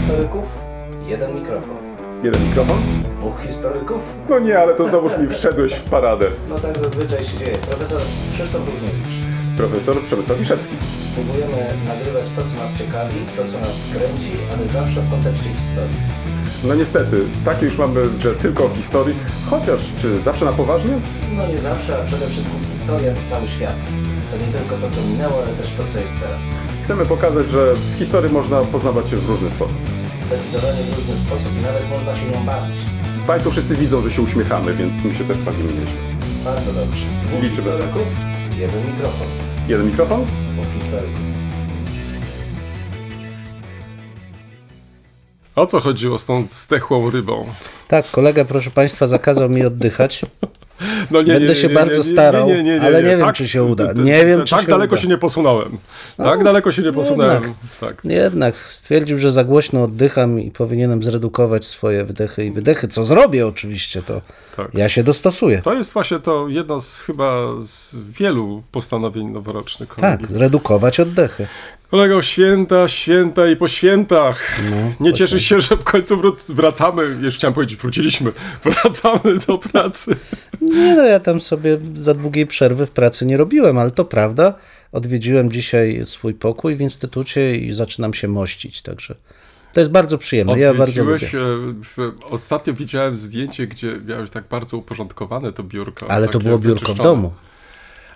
historyków, jeden mikrofon. Jeden mikrofon? Dwóch historyków? No nie, ale to znowuż mi wszedłeś w paradę. No tak zazwyczaj się dzieje. Profesor Krzysztof Równiewicz. Profesor Przemysław Wiszewski. Próbujemy nagrywać to, co nas ciekawi, to, co nas kręci, ale zawsze w kontekście historii. No niestety, takie już mamy, że tylko o historii. Chociaż, czy zawsze na poważnie? No nie zawsze, a przede wszystkim historia to cały świat. To nie tylko to, co minęło, ale też to, co jest teraz. Chcemy pokazać, że w historii można poznawać się w różny sposób. Zdecydowanie w różny sposób i nawet można się nią bawić. Państwo wszyscy widzą, że się uśmiechamy, więc my się też bawimy nieźle. Bardzo dobrze. Dwóch Liczymy na historyków, jeden mikrofon. Jeden mikrofon? Dwóch historyków. O co chodziło z tą zdechłą rybą? Tak, kolega, proszę Państwa, zakazał mi oddychać. No nie, Będę się bardzo starał, ale nie wiem, czy się uda. Nie wiem, czy tak się daleko uda. się nie posunąłem. Tak daleko się nie posunąłem. jednak. Tak. Jednak stwierdził, że za głośno oddycham i powinienem zredukować swoje wydechy i wydechy, co zrobię oczywiście, to Tak. ja się dostosuję. To jest właśnie to jedno z chyba z wielu postanowień noworocznych. Tak, redukować oddechy. Kolego, święta, święta i po świętach. No, nie cieszysz się, że w końcu wracamy, już chciałem powiedzieć, wróciliśmy, wracamy do pracy. Nie no, ja tam sobie za długiej przerwy w pracy nie robiłem, ale to prawda. Odwiedziłem dzisiaj swój pokój w instytucie i zaczynam się mościć, także to jest bardzo przyjemne. Ja bardzo lubię. E, w, ostatnio widziałem zdjęcie, gdzie miałeś tak bardzo uporządkowane to biurko. Ale to było biurko w domu.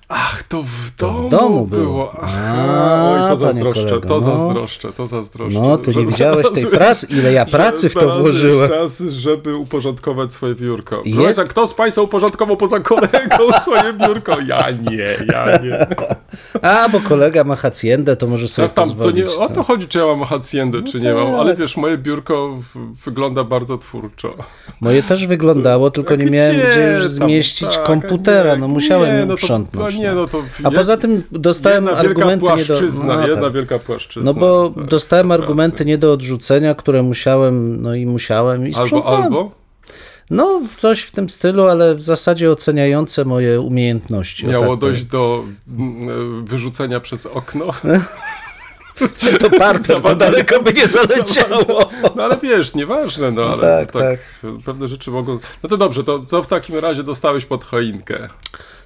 Ach, to w To domu, w domu było. było. Aha, A, oj, to zazdroszczę, kolego, to no. zazdroszczę, to zazdroszczę. No, ty nie widziałeś tej pracy, ile ja pracy w to włożyłem. czas, żeby uporządkować swoje biurko. Jest-. Tak, kto z Państwa uporządkował poza kolegą swoje biurko? Ja nie, ja nie. A, bo kolega ma haciendę, to może sobie Tak, tam, to pozwolić. nie o to chodzi, czy ja mam haciendę, czy nie mam, ale wiesz, moje biurko w, wygląda bardzo twórczo. Moje też wyglądało, tylko nie Gdzie miałem gdzie już tam? zmieścić Tak, komputera, nie, no musiałem nie, no to- no nie, no. no to A poza tym dostałem jedna wielka argumenty nie do... płaszczyzna, no, jedna tak. wielka płaszczyzna. No bo tak, dostałem pracy. argumenty nie do odrzucenia, które musiałem, no i musiałem i Albo, sprzątałem. albo? No, coś w tym stylu, ale w zasadzie oceniające moje umiejętności. Miało tak dojść do mm, wyrzucenia przez okno. To bardzo to daleko by nie zaleciało. No ale wiesz, nieważne, no ale tak, tak, tak. pewne rzeczy mogą... No to dobrze, to co w takim razie dostałeś pod choinkę?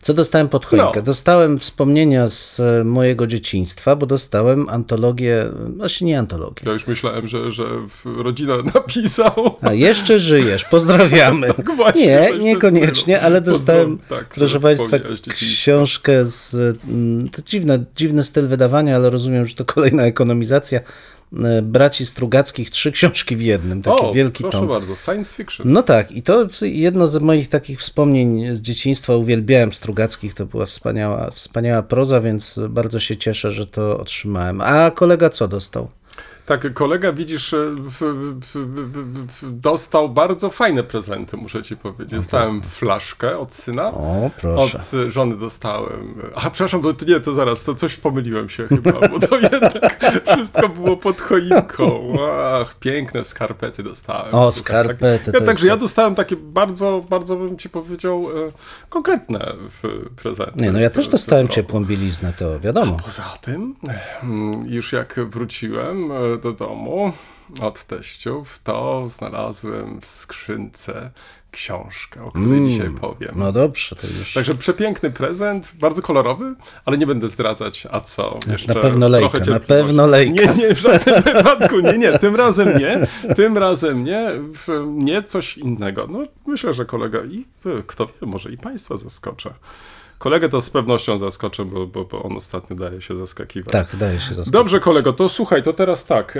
Co dostałem pod choinkę? No. Dostałem wspomnienia z e, mojego dzieciństwa, bo dostałem antologię, właśnie nie antologię. Ja już myślałem, że, że rodzina napisał. A jeszcze żyjesz, pozdrawiamy. Tak właśnie, nie, niekoniecznie, ale dostałem, Pozdrow- tak, proszę Państwa, książkę z. mm, To dziwne, dziwny styl wydawania, ale rozumiem, że to kolejna ekonomizacja. E, Braci Strugackich, trzy książki w jednym, taki o, wielki proszę tom. bardzo, science fiction. No tak, i to jedno z moich takich wspomnień z dzieciństwa. Uwielbiałem Strugackich, to była wspaniała, wspaniała proza, więc bardzo się cieszę, że to otrzymałem. A kolega co dostał? Tak, kolega, widzisz, e, w, w, w, dostał bardzo fajne prezenty, muszę ci powiedzieć. Dostałem flaszkę od syna. O, proszę. Od y, żony dostałem. A przepraszam, bo nie, to zaraz, to coś pomyliłem się chyba, bo to jednak wszystko było pod choinką. Ach, piękne skarpety dostałem. O, Super, skarpety, Tak, ja, także ja to- dostałem takie bardzo, bardzo bym ci powiedział, e, konkretne prezenty. Nie, no ja też dostałem ciepłą bieliznę, to wiadomo. Poza tym, mm, już jak wróciłem e, do domu od teściów, to znalazłem w skrzynce książkę, o której dzisiaj powiem. No dobrze, to już. Także przepiękny prezent, bardzo kolorowy, ale nie będę zdradzać, a co. Jeszcze pewno lejka, na pewno lejka. Nie, nie, w żadnym wypadku, nie, nie, tym razem nie, tym razem nie, nie coś innego. No myślę, że kolega i y, kto wie, może i państwa zaskoczę. Kolegę to z pewnością zaskoczę, bo, bo, bo on ostatnio daje się zaskakiwać. Tak, daje się zaskoczyć. Dobrze, kolego, to słuchaj, to teraz tak.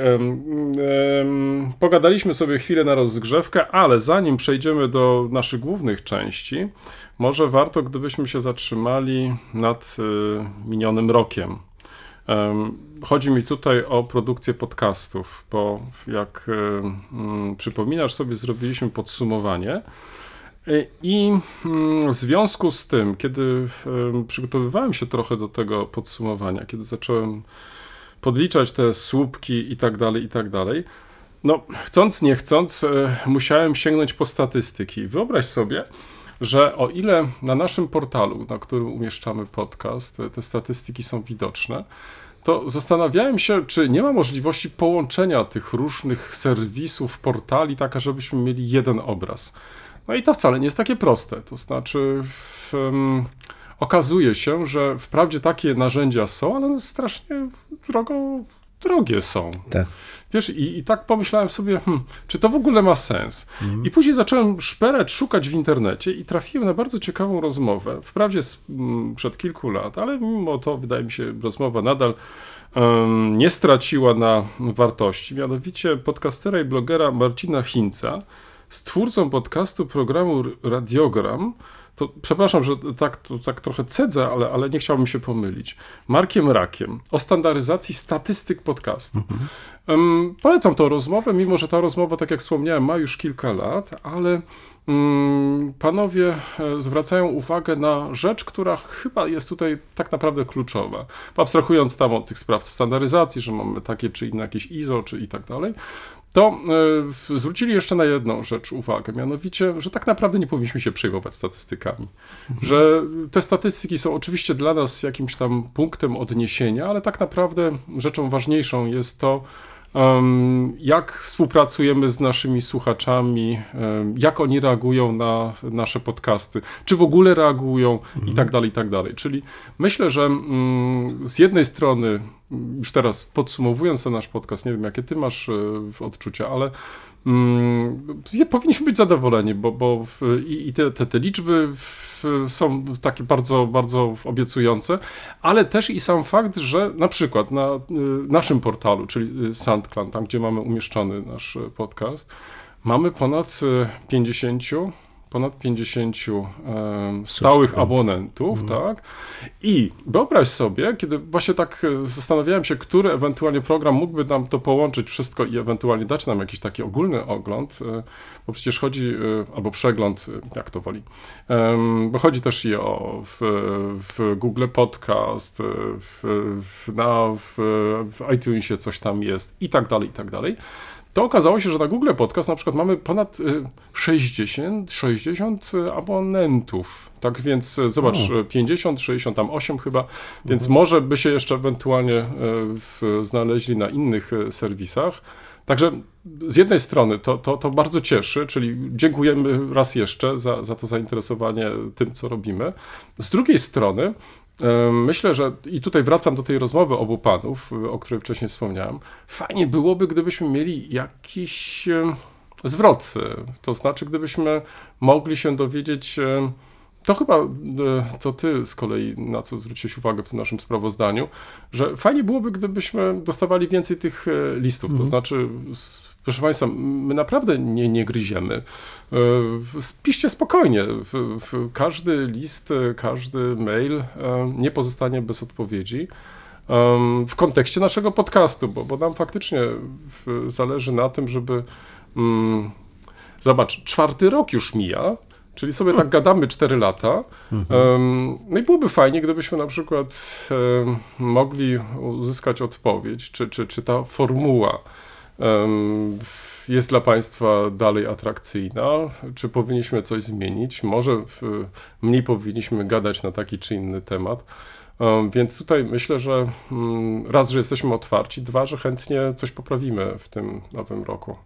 pogadaliśmy sobie chwilę na rozgrzewkę, ale zanim przejdziemy do naszych głównych części, może warto, gdybyśmy się zatrzymali nad y, minionym rokiem. Em, Chodzi mi tutaj o produkcję podcastów, bo jak przypominasz sobie, zrobiliśmy podsumowanie. Y, I mm, w związku z tym, kiedy em, przygotowywałem się trochę do tego podsumowania, kiedy zacząłem podliczać te słupki i tak dalej, i tak dalej, no chcąc, nie chcąc, e, musiałem sięgnąć po statystyki. Wyobraź sobie, że o ile na naszym portalu, na którym umieszczamy podcast, e, te statystyki są widoczne, to zastanawiałem się, czy nie ma możliwości połączenia tych różnych serwisów, portali, taka, żebyśmy mieli jeden obraz. No i to wcale nie jest takie proste. To znaczy, w, um, okazuje się, że wprawdzie takie narzędzia są, ale one strasznie drogo, drogie są. Tak. Wiesz, i, i tak pomyślałem sobie, hmm, czy to w ogóle ma sens? I później zacząłem szperać, szukać w internecie i trafiłem na bardzo ciekawą rozmowę. Wprawdzie z, m, przed kilku lat, ale mimo to wydaje mi się, rozmowa nadal em, nie straciła na wartości. Mianowicie podcastera i blogera Marcina Hinca z twórcą podcastu programu Radiogram, to przepraszam, że tak, to, tak trochę cedzę, ale, ale nie chciałbym się pomylić. Markiem Rakiem o standaryzacji statystyk podcastu. Um, polecam tą rozmowę, mimo że ta rozmowa, tak jak wspomniałem, ma już kilka lat, ale um, panowie e, zwracają uwagę na rzecz, która chyba jest tutaj tak naprawdę kluczowa. Abstrahując tam od tych spraw standaryzacji, że mamy takie czy inne jakieś ISO, czy i tak dalej, to y, zwrócili jeszcze na jedną rzecz uwagę, mianowicie, że tak naprawdę nie powinniśmy się przejmować statystykami. Że te statystyki są oczywiście dla nas jakimś tam punktem odniesienia, ale tak naprawdę rzeczą ważniejszą jest to, jak współpracujemy z naszymi słuchaczami, jak oni reagują na nasze podcasty, czy w ogóle reagują i tak dalej, i tak dalej. Czyli myślę, że um, z jednej strony już teraz podsumowując ten nasz podcast, nie wiem jakie ty masz e, odczucia, ale mm, powinniśmy być zadowoleni, bo, bo w, i, i te, te, te liczby w, są takie bardzo, bardzo obiecujące, ale też i sam fakt, że na przykład na y, naszym portalu, czyli SoundCloud, tam gdzie mamy umieszczony nasz podcast, mamy ponad 50 ponad 50 e, stałych abonentów, mhm. tak? I wyobraź sobie, kiedy właśnie tak zastanawiałem się, który ewentualnie program mógłby nam to połączyć wszystko i ewentualnie dać nam jakiś taki ogólny ogląd, e, bo przecież chodzi, e, albo przegląd, jak to woli, bo chodzi też i o w, w Google Podcast, w, w, na, w, w iTunesie coś tam jest i tak dalej, i tak dalej to okazało się, że na Google Podcast na przykład mamy ponad 60, y, 60 y, abonentów. Tak więc y, zobacz, o. 50, 68 chyba, więc mhm. może by się jeszcze ewentualnie w, znaleźli na innych serwisach. Także z jednej strony to, to, to bardzo cieszy, czyli dziękujemy raz jeszcze za, za to zainteresowanie tym, co robimy. Z drugiej strony Myślę, że i tutaj wracam do tej rozmowy obu panów, o której wcześniej wspomniałem. Fajnie byłoby, gdybyśmy mieli jakiś zwrot. To znaczy, gdybyśmy mogli się dowiedzieć. To chyba, e, co ty z kolei, na co zwróciłeś uwagę w tym naszym sprawozdaniu, że fajnie byłoby, gdybyśmy dostawali więcej tych e, listów, to mhm. znaczy Proszę Państwa, my naprawdę nie, nie gryziemy. E, spiszcie spokojnie. Każdy list, każdy mail e, nie pozostanie bez odpowiedzi w kontekście naszego podcastu, bo, bo nam faktycznie zależy na tym, żeby. Mm, zobacz, czwarty rok już mija, czyli sobie tak gadamy 4 lata. Mhm. No i byłoby fajnie, gdybyśmy na przykład mogli uzyskać odpowiedź, czy, czy, czy ta formuła jest dla Państwa dalej atrakcyjna? Czy powinniśmy coś zmienić? Może mniej powinniśmy gadać na taki czy inny temat? Więc tutaj myślę, że mm, raz, że jesteśmy otwarci, dwa, że chętnie coś poprawimy w tym nowym roku.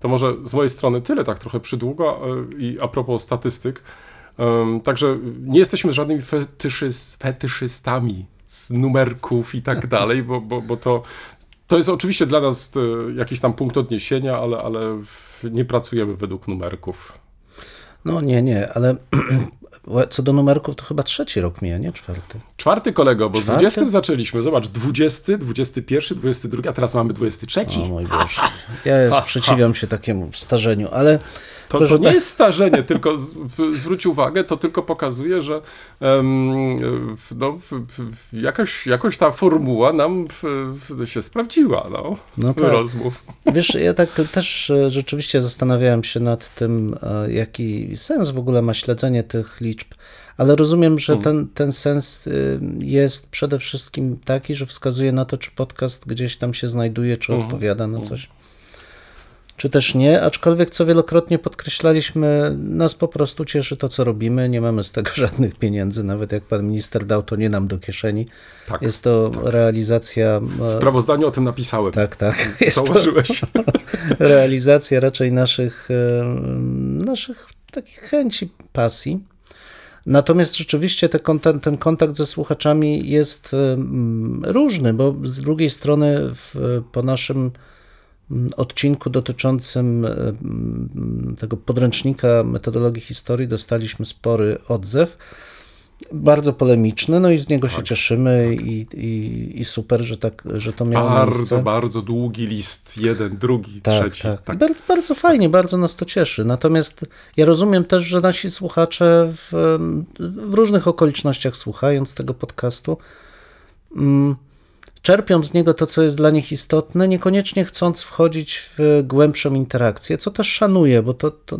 To może z mojej strony tyle, tak trochę przydługo e, i a propos statystyk. Także nie jesteśmy żadnymi fetyszystami z numerków i tak dalej, bo, bo, bo to to jest oczywiście dla nas e, jakiś tam punkt odniesienia, ale, ale nie pracujemy według numerków. No nie, nie, ale co do numerków, to chyba trzeci rok mija, nie czwarty. Czwarty kolego, bo Czwarty? 20 zaczęliśmy. Zobacz, 20, 21, 22, a teraz mamy 23. O mój Boże. Ja sprzeciwiam się takiemu starzeniu, ale to, to nie jest starzenie, tylko z, w, zwróć uwagę, to tylko pokazuje, że um, no, jakaś, jakoś ta formuła nam się sprawdziła no, no tak. rozmów. Wiesz, ja tak też e, rzeczywiście zastanawiałem się nad tym, e, jaki sens w ogóle ma śledzenie tych liczb, ale rozumiem, że hmm. ten, ten sens y, jest przede wszystkim taki, że wskazuje na to, czy podcast gdzieś tam się znajduje, czy hmm. odpowiada na hmm. coś. Czy też nie, aczkolwiek co wielokrotnie podkreślaliśmy, nas po prostu cieszy to, co robimy, nie mamy z tego żadnych pieniędzy, nawet jak pan minister dał, to nie nam do kieszeni. Tak, Jest to realizacja... W e, sprawozdaniu o tym napisałem. Tak, tak. Jest to Zauważyłeś. realizacja raczej naszych, naszych takich chęci, pasji. Natomiast rzeczywiście te ten kontakt ze słuchaczami jest różny, bo z drugiej strony w, po naszym odcinku dotyczącym em, tego podręcznika metodologii historii dostaliśmy spory odzew, bardzo polemiczny, no i z niego się cieszymy i, i, i super, że, tak, że to miało Bardzo, miejsce. bardzo długi list. Jeden, drugi, Tak, trzeci. tak. Bardzo, bardzo fajnie, bardzo nas to cieszy. Natomiast ja rozumiem też, że nasi słuchacze w, w różnych okolicznościach słuchając tego podcastu mm, czerpią z niego to, co jest dla nich istotne, niekoniecznie chcąc wchodzić w głębszą interakcję, co też szanuję, bo to, to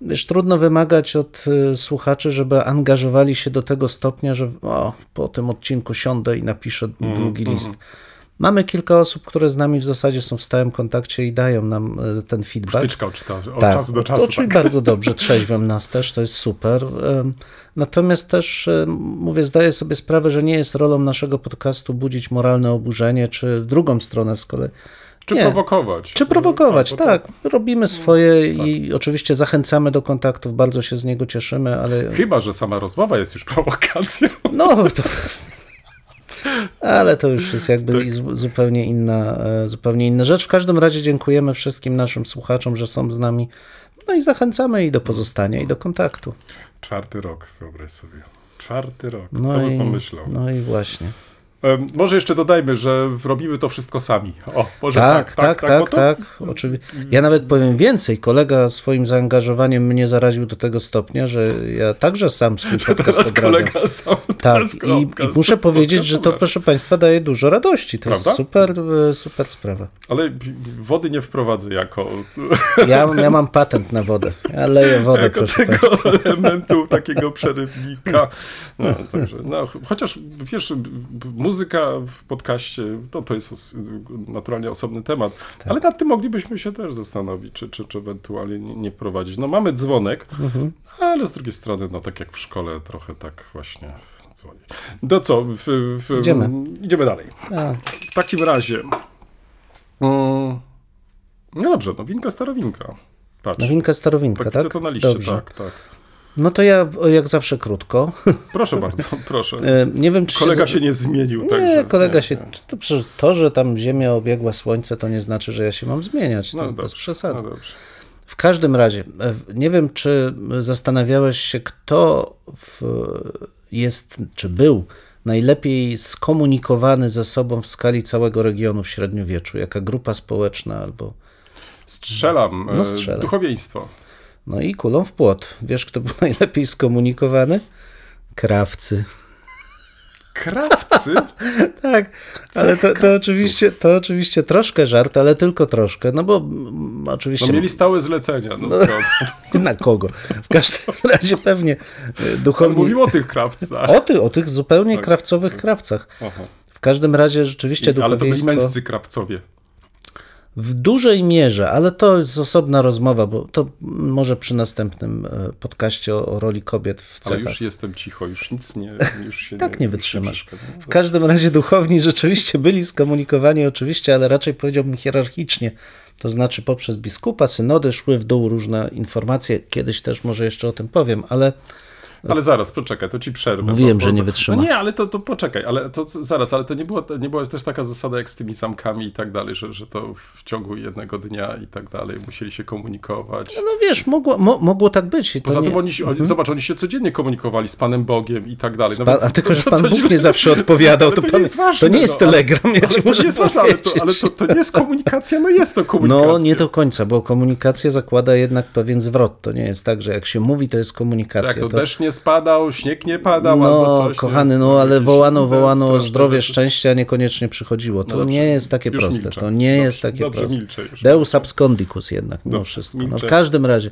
wiesz, trudno wymagać od y, słuchaczy, żeby angażowali się do tego stopnia, że o, po tym odcinku siądę i napiszę długi list. Mamy kilka osób, które z nami w zasadzie są w stałym kontakcie i dają nam e, ten feedback. Sztyczka odczyta od Tak, czasu do to czasu. czyli Tak. bardzo dobrze, trzeźwią nas też, to jest super. Natomiast też, em, mówię, zdaję sobie sprawę, że nie jest rolą naszego podcastu budzić moralne oburzenie, czy w drugą stronę z kolei. Czy nie. prowokować. Czy prowokować, No, tak. Robimy swoje i oczywiście zachęcamy do kontaktów, bardzo się z niego cieszymy, ale Chyba, że sama rozmowa jest już prowokacją. no to... Ale to już jest jakby Tak. zupełnie inna, e, zupełnie inna rzecz. W każdym razie dziękujemy wszystkim naszym słuchaczom, że są z nami. No i zachęcamy i do pozostania, i do kontaktu. Czwarty rok, wyobraź sobie. Czwarty rok. No Kto by i, pomyślał? no i właśnie. Może jeszcze dodajmy, że robimy to wszystko sami. O, może Tak, tak, tak, bo to- tak. Oczywiście. Ja nawet powiem więcej. Kolega swoim zaangażowaniem mnie zaraził do tego stopnia, że ja także sam swój podcast Teraz kolega sam. Tak, i, i muszę powiedzieć, że to proszę Państwa daje dużo radości. To Prawda? jest super, e, super sprawa. Ale wody nie wprowadzę jako, Ja, ja mam patent na wodę. Ja leję wodę, jako proszę tego Państwa. elementu takiego przerywnika. No, także, no, chociaż wiesz, b- muzyka w podcaście no, to jest os naturalnie osobny temat, Tak. ale nad tym moglibyśmy się też zastanowić, czy, czy, czy ewentualnie nie, nie wprowadzić. No mamy dzwonek, Mhm. ale z drugiej strony, no tak jak w szkole, trochę tak właśnie dzwoni. No co, w, w, Idziemy. idziemy dalej. A, W takim razie. Mm, no dobrze, nowinka, starowinka. Patrz. nowinka starowinka, tak, tak? to na liście, Dobrze. tak, tak. No to ja jak zawsze krótko. Proszę bardzo, proszę. E, Nie wiem, czy Kolega się... się nie zmienił, Nie, także... kolega nie, się. nie. To, to, że tam Ziemia obiegła Słońce, to nie znaczy, że ja się mam zmieniać. To No bez dobrze, przesady. no dobrze. W każdym razie, e, nie wiem, czy zastanawiałeś się, kto w, jest, czy był najlepiej skomunikowany ze sobą w skali całego regionu w średniowieczu, jaka grupa społeczna albo. Strzelam. No e, strzelaj. Duchowieństwo. No i kulą w płot. Wiesz, kto był najlepiej skomunikowany? Krawcy. Krawcy? Tak, ale to, to, oczywiście, to oczywiście troszkę żart, ale tylko troszkę, no bo mm, oczywiście No mieli stałe zlecenia, no co? na kogo. W każdym razie pewnie e, duchowni... Mówimy o tych krawcach. O, ty, o tych zupełnie Tak. krawcowych krawcach. Aha. W każdym razie rzeczywiście I, ale to byli duchowieństwo męscy krawcowie. W dużej mierze, ale to jest osobna rozmowa, bo to może przy następnym e, podcaście o, o roli kobiet w Ale cechach. już jestem cicho, już nic nie... Już się Tak nie już wytrzymasz. W każdym razie duchowni rzeczywiście byli skomunikowani oczywiście, ale raczej powiedziałbym hierarchicznie. To znaczy poprzez biskupa, synody szły w dół różne informacje. Kiedyś też może jeszcze o tym powiem, ale Ale zaraz, poczekaj, to ci przerwę. Bo- że nie wytrzyma. No nie, ale to, to poczekaj, ale to zaraz, ale to nie, było, nie była też taka zasada jak z tymi samkami i tak dalej, że, że to w ciągu jednego dnia i tak dalej musieli się komunikować. no wiesz, mogło, mo, mogło tak być. Poza nie... tym oni, oni, zobacz, oni się codziennie komunikowali z Panem Bogiem i tak dalej. No Pa, a tylko, że Pan Bóg nie zawsze odpowiadał, Ale to, to nie pan, jest ważne, to nie jest no, ale- telegram, ja Ale to nie jest ważne, ale, to, ale to, to nie jest komunikacja, no jest to komunikacja. No nie do końca, bo komunikacja zakłada jednak pewien zwrot. To nie jest tak, że jak się mówi, to jest komunikacja. Tak, to, to... deszcz nie spadał, śnieg nie padał No, albo coś. kochany, nie? no ale wołano, wołano zdrowie, szczęście, a niekoniecznie przychodziło. To No dobrze, nie jest takie proste. milczę. To nie Dobrze, jest takie dobrze, proste. Deus abscondicus jednak, mimo wszystko. No, w każdym razie,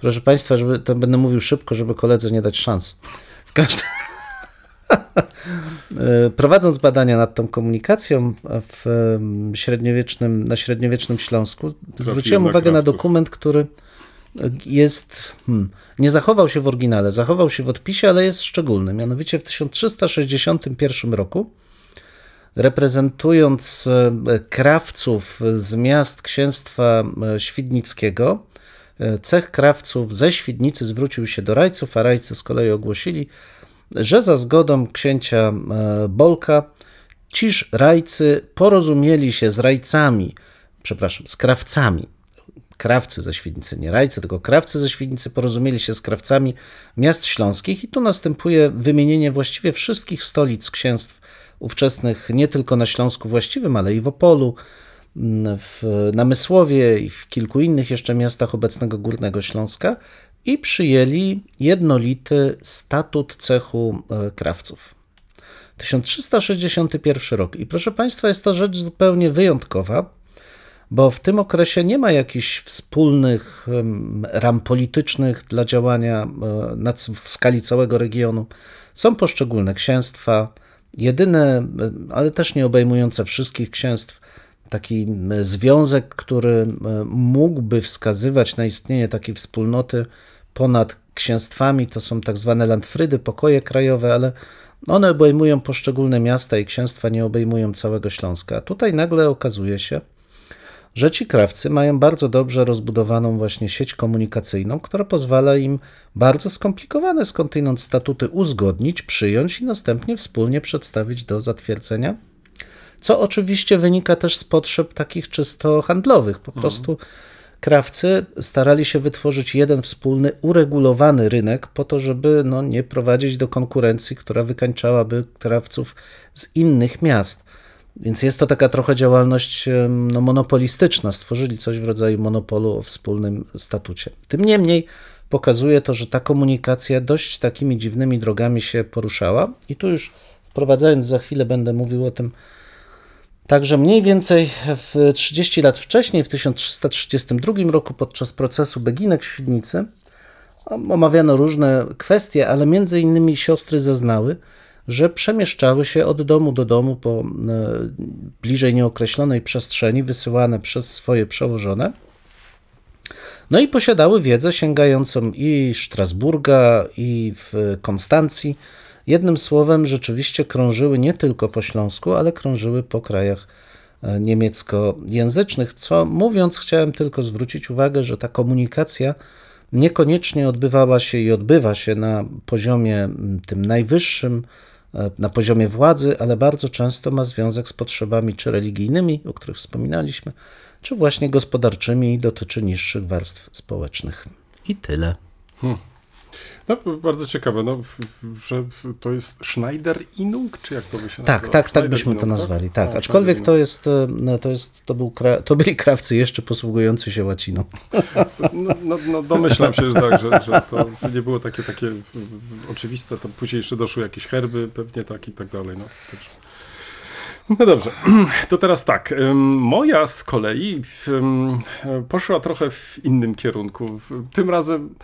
proszę Państwa, żeby to będę mówił szybko, żeby koledze nie dać szans. W każdym... E, Prowadząc badania nad tą komunikacją w średniowiecznym, na średniowiecznym Śląsku, zwróciłem na uwagę na dokument, który jest, hmm, nie zachował się w oryginale, zachował się w odpisie, ale jest szczególny. Mianowicie w 1361 roku, reprezentując e, krawców z miast księstwa e, świdnickiego, e, cech krawców ze Świdnicy zwrócił się do rajców, a rajcy z kolei ogłosili, że za zgodą księcia Bolka ciż rajcy porozumieli się z rajcami, przepraszam, z krawcami. Krawcy ze Świdnicy, nie rajcy, tylko krawcy ze Świdnicy porozumieli się z krawcami miast śląskich i tu następuje wymienienie właściwie wszystkich stolic księstw ówczesnych, nie tylko na Śląsku właściwym, ale i w Opolu, m, w Namysłowie i w kilku innych jeszcze miastach obecnego Górnego Śląska i przyjęli jednolity statut cechu e, krawców. 1361 rok. I proszę Państwa, jest to rzecz zupełnie wyjątkowa, bo w tym okresie nie ma jakichś wspólnych ram politycznych dla działania e, w skali całego regionu. Są poszczególne księstwa, jedyne, e, ale też nie obejmujące wszystkich księstw, taki związek, który mógłby wskazywać na istnienie takiej wspólnoty ponad księstwami, to są tak zwane landfrydy, pokoje krajowe, ale one obejmują poszczególne miasta i księstwa nie obejmują całego Śląska. A tutaj nagle okazuje się, że ci krawcy mają bardzo dobrze rozbudowaną właśnie sieć komunikacyjną, która pozwala im bardzo skomplikowane skądinąd statuty uzgodnić, przyjąć i następnie wspólnie przedstawić do zatwierdzenia. Co oczywiście wynika też z potrzeb takich czysto handlowych. Po prostu krawcy starali się wytworzyć jeden wspólny, uregulowany rynek po to, żeby no, nie prowadzić do konkurencji, która wykańczałaby krawców z innych miast. Więc jest to taka trochę działalność no, monopolistyczna. Stworzyli coś w rodzaju monopolu o wspólnym statucie. Tym niemniej pokazuje to, że ta komunikacja dość takimi dziwnymi drogami się poruszała. I tu już wprowadzając za chwilę będę mówił o tym, Także mniej więcej w 30 lat wcześniej, w 1332 roku, podczas procesu Beginek w Świdnicy, omawiano różne kwestie, ale między innymi siostry zeznały, że przemieszczały się od domu do domu po e, bliżej nieokreślonej przestrzeni, wysyłane przez swoje przełożone. No i posiadały wiedzę sięgającą i Strasburga, i w Konstancji. Jednym słowem, rzeczywiście krążyły nie tylko po Śląsku, ale krążyły po krajach e, niemieckojęzycznych. Co mówiąc, chciałem tylko zwrócić uwagę, że ta komunikacja niekoniecznie odbywała się i odbywa się na poziomie tym najwyższym, na poziomie władzy, ale bardzo często ma związek z potrzebami czy religijnymi, o których wspominaliśmy, czy właśnie gospodarczymi i dotyczy niższych warstw społecznych. I tyle. No, bardzo ciekawe, no, że to jest Schneider Inung, czy jak to by się Tak, nazywało? tak, tak Schneider byśmy to Inung, nazwali. Tak, aczkolwiek to jest, e, to jest, to był, to byli krawcy jeszcze posługujący się łaciną. No, no, no domyślam się, że tak, że, że to nie było takie, takie oczywiste, to później jeszcze doszły jakieś herby, pewnie tak i tak dalej. No, no dobrze, to teraz tak. Moja z kolei poszła trochę w innym kierunku. Tym razem,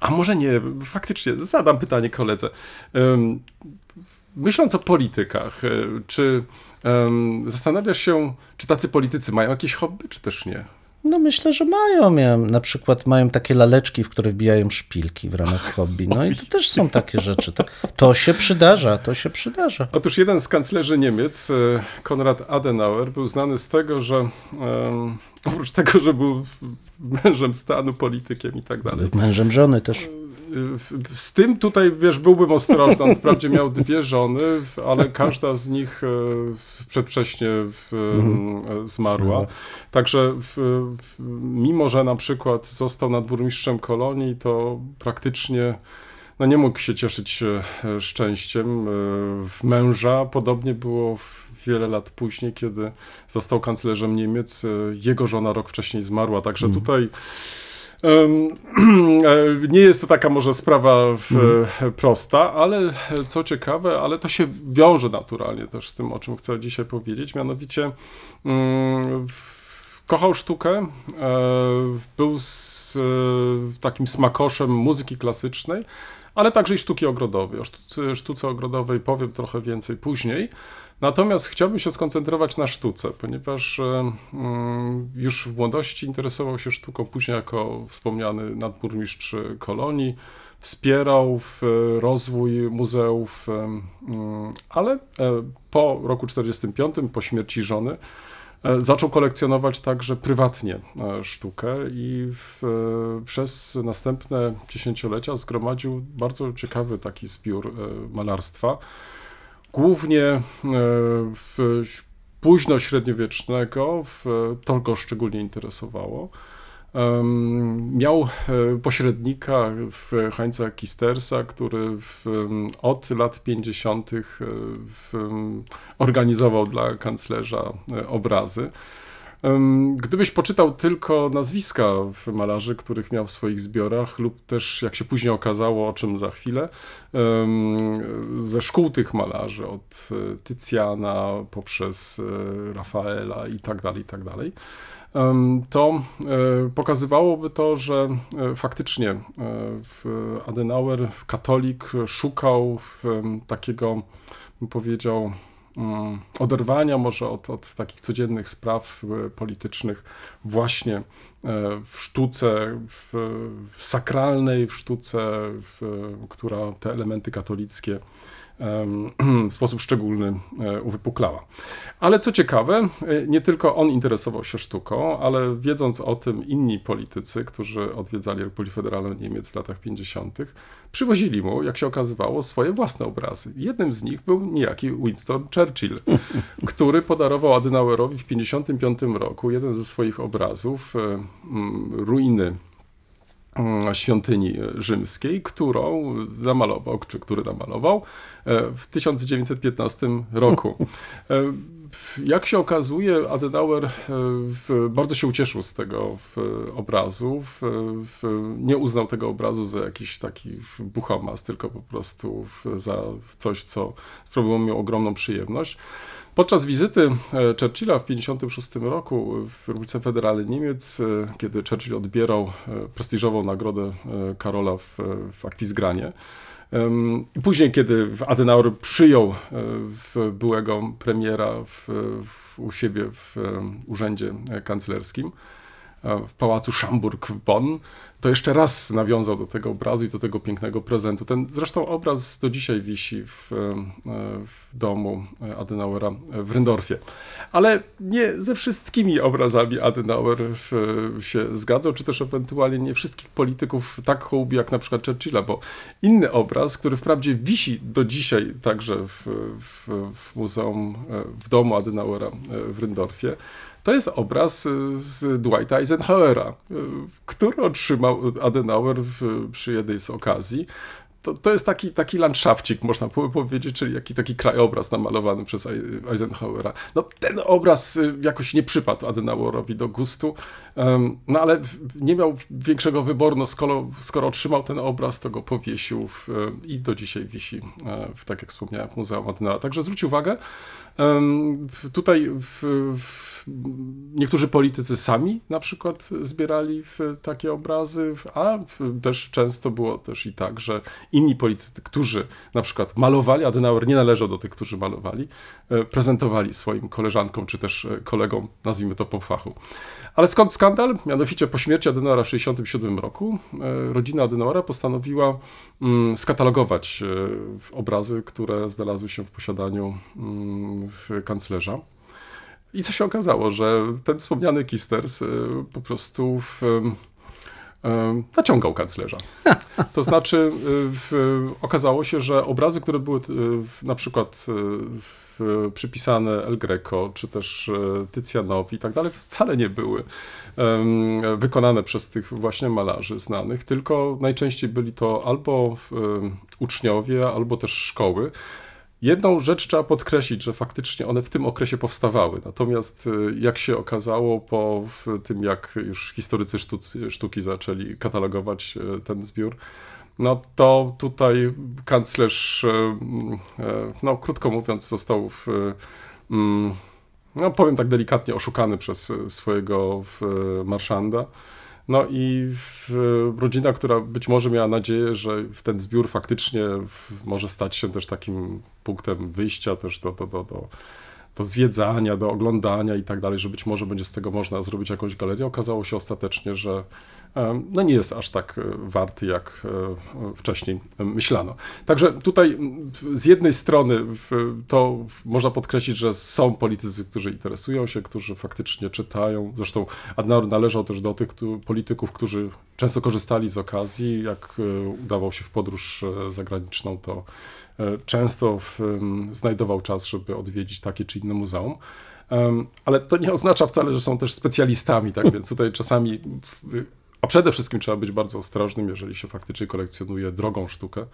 a może nie, faktycznie, zadam pytanie koledze. Myśląc o politykach, y, czy zastanawiasz się, czy tacy politycy mają jakieś hobby, czy też nie? No myślę, że mają. Miałem, na przykład mają takie laleczki, w które wbijają szpilki w ramach hobby. No i to też są takie rzeczy. To, to się przydarza, to się przydarza. Otóż jeden z kanclerzy Niemiec, e, Konrad Adenauer, był znany z tego, że em, oprócz tego, że był mężem stanu, politykiem i tak dalej. Mężem żony też. Z tym tutaj, wiesz, byłbym ostrożny. On wprawdzie miał dwie żony, ale każda z nich e, przedwcześnie w, e, zmarła. Także w, mimo, że na przykład został nadburmistrzem kolonii, to praktycznie no nie mógł się cieszyć e, szczęściem w męża. Podobnie było w wiele lat później, kiedy został kanclerzem Niemiec. e, Jego żona rok wcześniej zmarła, także tutaj em, e, nie jest to taka może sprawa w, e, prosta, ale co ciekawe, ale to się wiąże naturalnie też z tym, o czym chcę dzisiaj powiedzieć, mianowicie mm, kochał sztukę, był z, takim smakoszem muzyki klasycznej, ale także i sztuki ogrodowej. O sztuce, sztuce ogrodowej powiem trochę więcej później. Natomiast chciałbym się skoncentrować na sztuce, ponieważ e, mm, już w młodości interesował się sztuką, później jako wspomniany nadburmistrz kolonii, wspierał w rozwój muzeów, e, mm, ale e, po roku 1945, po śmierci żony, e, zaczął kolekcjonować także prywatnie e, sztukę i w, e, przez następne dziesięciolecia zgromadził bardzo ciekawy taki zbiór e, malarstwa głównie e, w późno średniowiecznego, to go szczególnie interesowało. Miał e, pośrednika w Heinza Kistersa, który w, od lat 50. e, w, organizował dla kanclerza obrazy. Gdybyś poczytał tylko nazwiska malarzy, których miał w swoich zbiorach, lub też, jak się później okazało, o czym za chwilę, ze szkół tych malarzy, od e, Tycjana poprzez e, Rafaela i tak dalej, i tak dalej, to e, pokazywałoby to, że faktycznie Adenauer, katolik, szukał takiego, bym powiedział, oderwania może od, od takich codziennych spraw e, politycznych właśnie e, w sztuce w, sakralnej, w sztuce, w, która te elementy katolickie w sposób szczególny e, uwypuklała. Ale co ciekawe, e, nie tylko on interesował się sztuką, ale wiedząc o tym inni politycy, którzy odwiedzali Republikę Federalną Niemiec w latach 50., przywozili mu, jak się okazywało, swoje własne obrazy. Jednym z nich był niejaki Winston Churchill, który podarował Adenauerowi w 1955 roku jeden ze swoich obrazów, e, ruiny świątyni rzymskiej, którą namalował, czy który namalował e, w 1915 roku. E, Jak się okazuje, Adenauer e, bardzo się ucieszył z tego obrazu. Nie uznał tego obrazu za jakiś taki buchomas, tylko po prostu za coś, co sprawiło mu ogromną przyjemność. Podczas wizyty e, Churchilla w 1956 roku w Republice Federalnej Niemiec, e, kiedy Churchill odbierał e, prestiżową nagrodę Karola w, w Akwizgranie, I później, kiedy Adenauer przyjął byłego premiera w, w, u siebie w urzędzie kanclerskim, w pałacu Schamburg w Bonn, to jeszcze raz nawiązał do tego obrazu i do tego pięknego prezentu. Ten zresztą obraz do dzisiaj wisi w, e, w domu Adenauera w Ryndorfie. Ale nie ze wszystkimi obrazami Adenauer się zgadzał, czy też ewentualnie nie wszystkich polityków tak hołubi jak na przykład Churchilla, bo inny obraz, który wprawdzie wisi do dzisiaj także w, w, w muzeum, e, w domu Adenauera e, w Ryndorfie, to jest obraz e, z Dwighta Eisenhowera, e, który otrzymał Adenauer w, przy jednej z okazji. To, to jest taki, taki landszafcik, można powiedzieć, czyli jaki, taki krajobraz namalowany przez Ei- Eisenhowera. No, ten obraz y, jakoś nie przypadł Adenauerowi do gustu, no ale nie miał większego wyboru, no, skoro, skoro otrzymał ten obraz, to go powiesił w, i do dzisiaj wisi, e, w, tak jak wspomniałem, w Muzeum Adenauera. Także zwróć uwagę, tutaj w, w, niektórzy politycy sami na przykład zbierali takie obrazy, a też często było też i tak, że inni politycy, którzy na przykład malowali, Adenauer nie należał do tych, którzy malowali, e, prezentowali swoim koleżankom czy też kolegom, nazwijmy to po fachu. Ale skąd skandal? Mianowicie po śmierci Adenauera w 1967 roku e, rodzina Adenauera postanowiła mm, skatalogować e, obrazy, które znalazły się w posiadaniu mm, w kanclerza. I co się okazało, że ten wspomniany Kisters e, po prostu w, naciągał kanclerza. To znaczy, w, okazało się, że obrazy, które były w- na przykład w, przypisane El Greco, czy też y, Tycjanowi i tak dalej, wcale nie były wykonane przez tych właśnie malarzy znanych, tylko najczęściej byli to albo uczniowie, albo też szkoły. Jedną rzecz trzeba podkreślić, że faktycznie one w tym okresie powstawały. Natomiast y, jak się okazało po tym, jak już historycy sztuki zaczęli katalogować ten zbiór, no to tutaj kanclerz, y, y, no krótko mówiąc, został w, mm, no powiem tak delikatnie, oszukany przez e, swojego e, marszanda. No i rodzina, która być może miała nadzieję, że ten zbiór faktycznie może stać się też takim punktem wyjścia też do, do, do, do, do zwiedzania, do oglądania i tak dalej, że być może będzie z tego można zrobić jakąś galerię. Okazało się ostatecznie, że em, no nie jest aż tak e, warty, jak e, wcześniej myślano. Także tutaj z jednej strony to można podkreślić, że są politycy, którzy interesują się, którzy faktycznie czytają. Zresztą Adenauer należał też do tych polityków, którzy często korzystali z okazji. Jak e, udawał się w podróż e, zagraniczną, to e, często w, znajdował czas, żeby odwiedzić takie czy inne muzeum. Ale to nie oznacza wcale, że są też specjalistami, tak więc tutaj czasami, a przede wszystkim trzeba być bardzo ostrożnym, jeżeli się faktycznie kolekcjonuje drogą sztukę,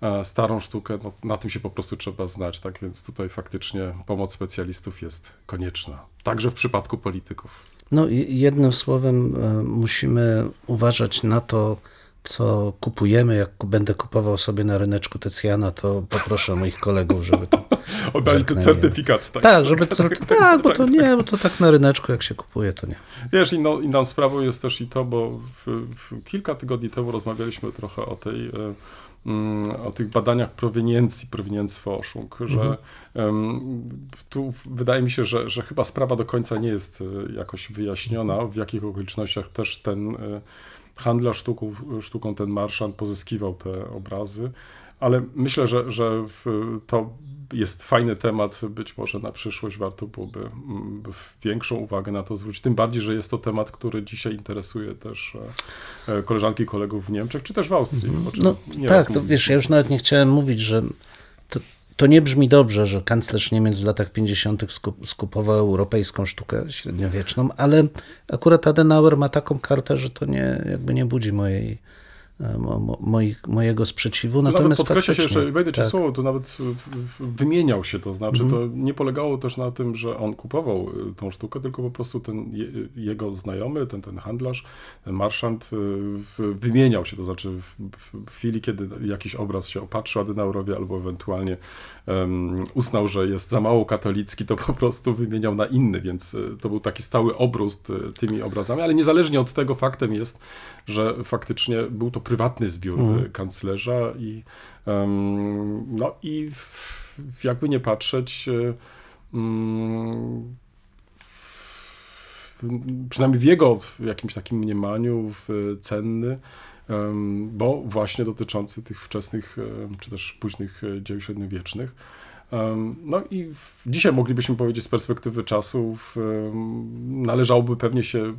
e, starą sztukę, no, na tym się po prostu trzeba znać, tak więc tutaj faktycznie pomoc specjalistów jest konieczna, także w przypadku polityków. No jednym słowem e, musimy uważać na to, co kupujemy. Jak będę kupował sobie na ryneczku Tecjana, to poproszę moich kolegów, żeby to Oddali Zerknęli. certyfikat. Tak, Tak, żeby to, tak, bo to nie, bo to tak na ryneczku jak się kupuje, to nie. Wiesz, inną, inną sprawą jest też i to, bo w, w kilka tygodni temu rozmawialiśmy trochę o tej, e, mm, o tych badaniach proweniencji, prowenienc-forschung, że em, tu wydaje mi się, że, że chyba sprawa do końca nie jest e, jakoś wyjaśniona, w jakich okolicznościach też ten e, handlarz sztuką, sztuką ten marszant pozyskiwał te obrazy, ale myślę, że, że to jest fajny temat, być może na przyszłość warto byłoby mm, większą uwagę na to zwrócić, tym bardziej, że jest to temat, który dzisiaj interesuje też e, e, koleżanki i kolegów w Niemczech, czy też w Austrii. czym No tak, to wiesz, ja już nawet nie chciałem mówić, że to, to nie brzmi dobrze, że kanclerz Niemiec w latach 50. skup, skupował europejską sztukę średniowieczną, ale akurat Adenauer ma taką kartę, że to nie, jakby nie budzi mojej, mo, mo, moich, mojego sprzeciwu. To nawet Natomiast podkreśla się jeszcze, wejdę ci tak. słowo, to nawet wymieniał się to, znaczy Mhm. to nie polegało też na tym, że on kupował y, tą sztukę, tylko po prostu ten je, jego znajomy, ten, ten handlarz, ten marszant y, wymieniał się, to znaczy w, chwili, kiedy jakiś obraz się opatrzył Adenaurowi albo ewentualnie um, uznał, że jest za mało katolicki, to po prostu wymieniał na inny, więc y, to był taki stały obrust tymi obrazami, ale niezależnie od tego faktem jest, że faktycznie był to prywatny zbiór y, kanclerza i em, no i jakby nie patrzeć y, mm, w, przynajmniej w jego jakimś takim mniemaniu cenny, bo właśnie dotyczący tych wczesnych em, czy też późnych dzieł średniowiecznych. No i dzisiaj moglibyśmy powiedzieć z perspektywy czasów należałoby pewnie się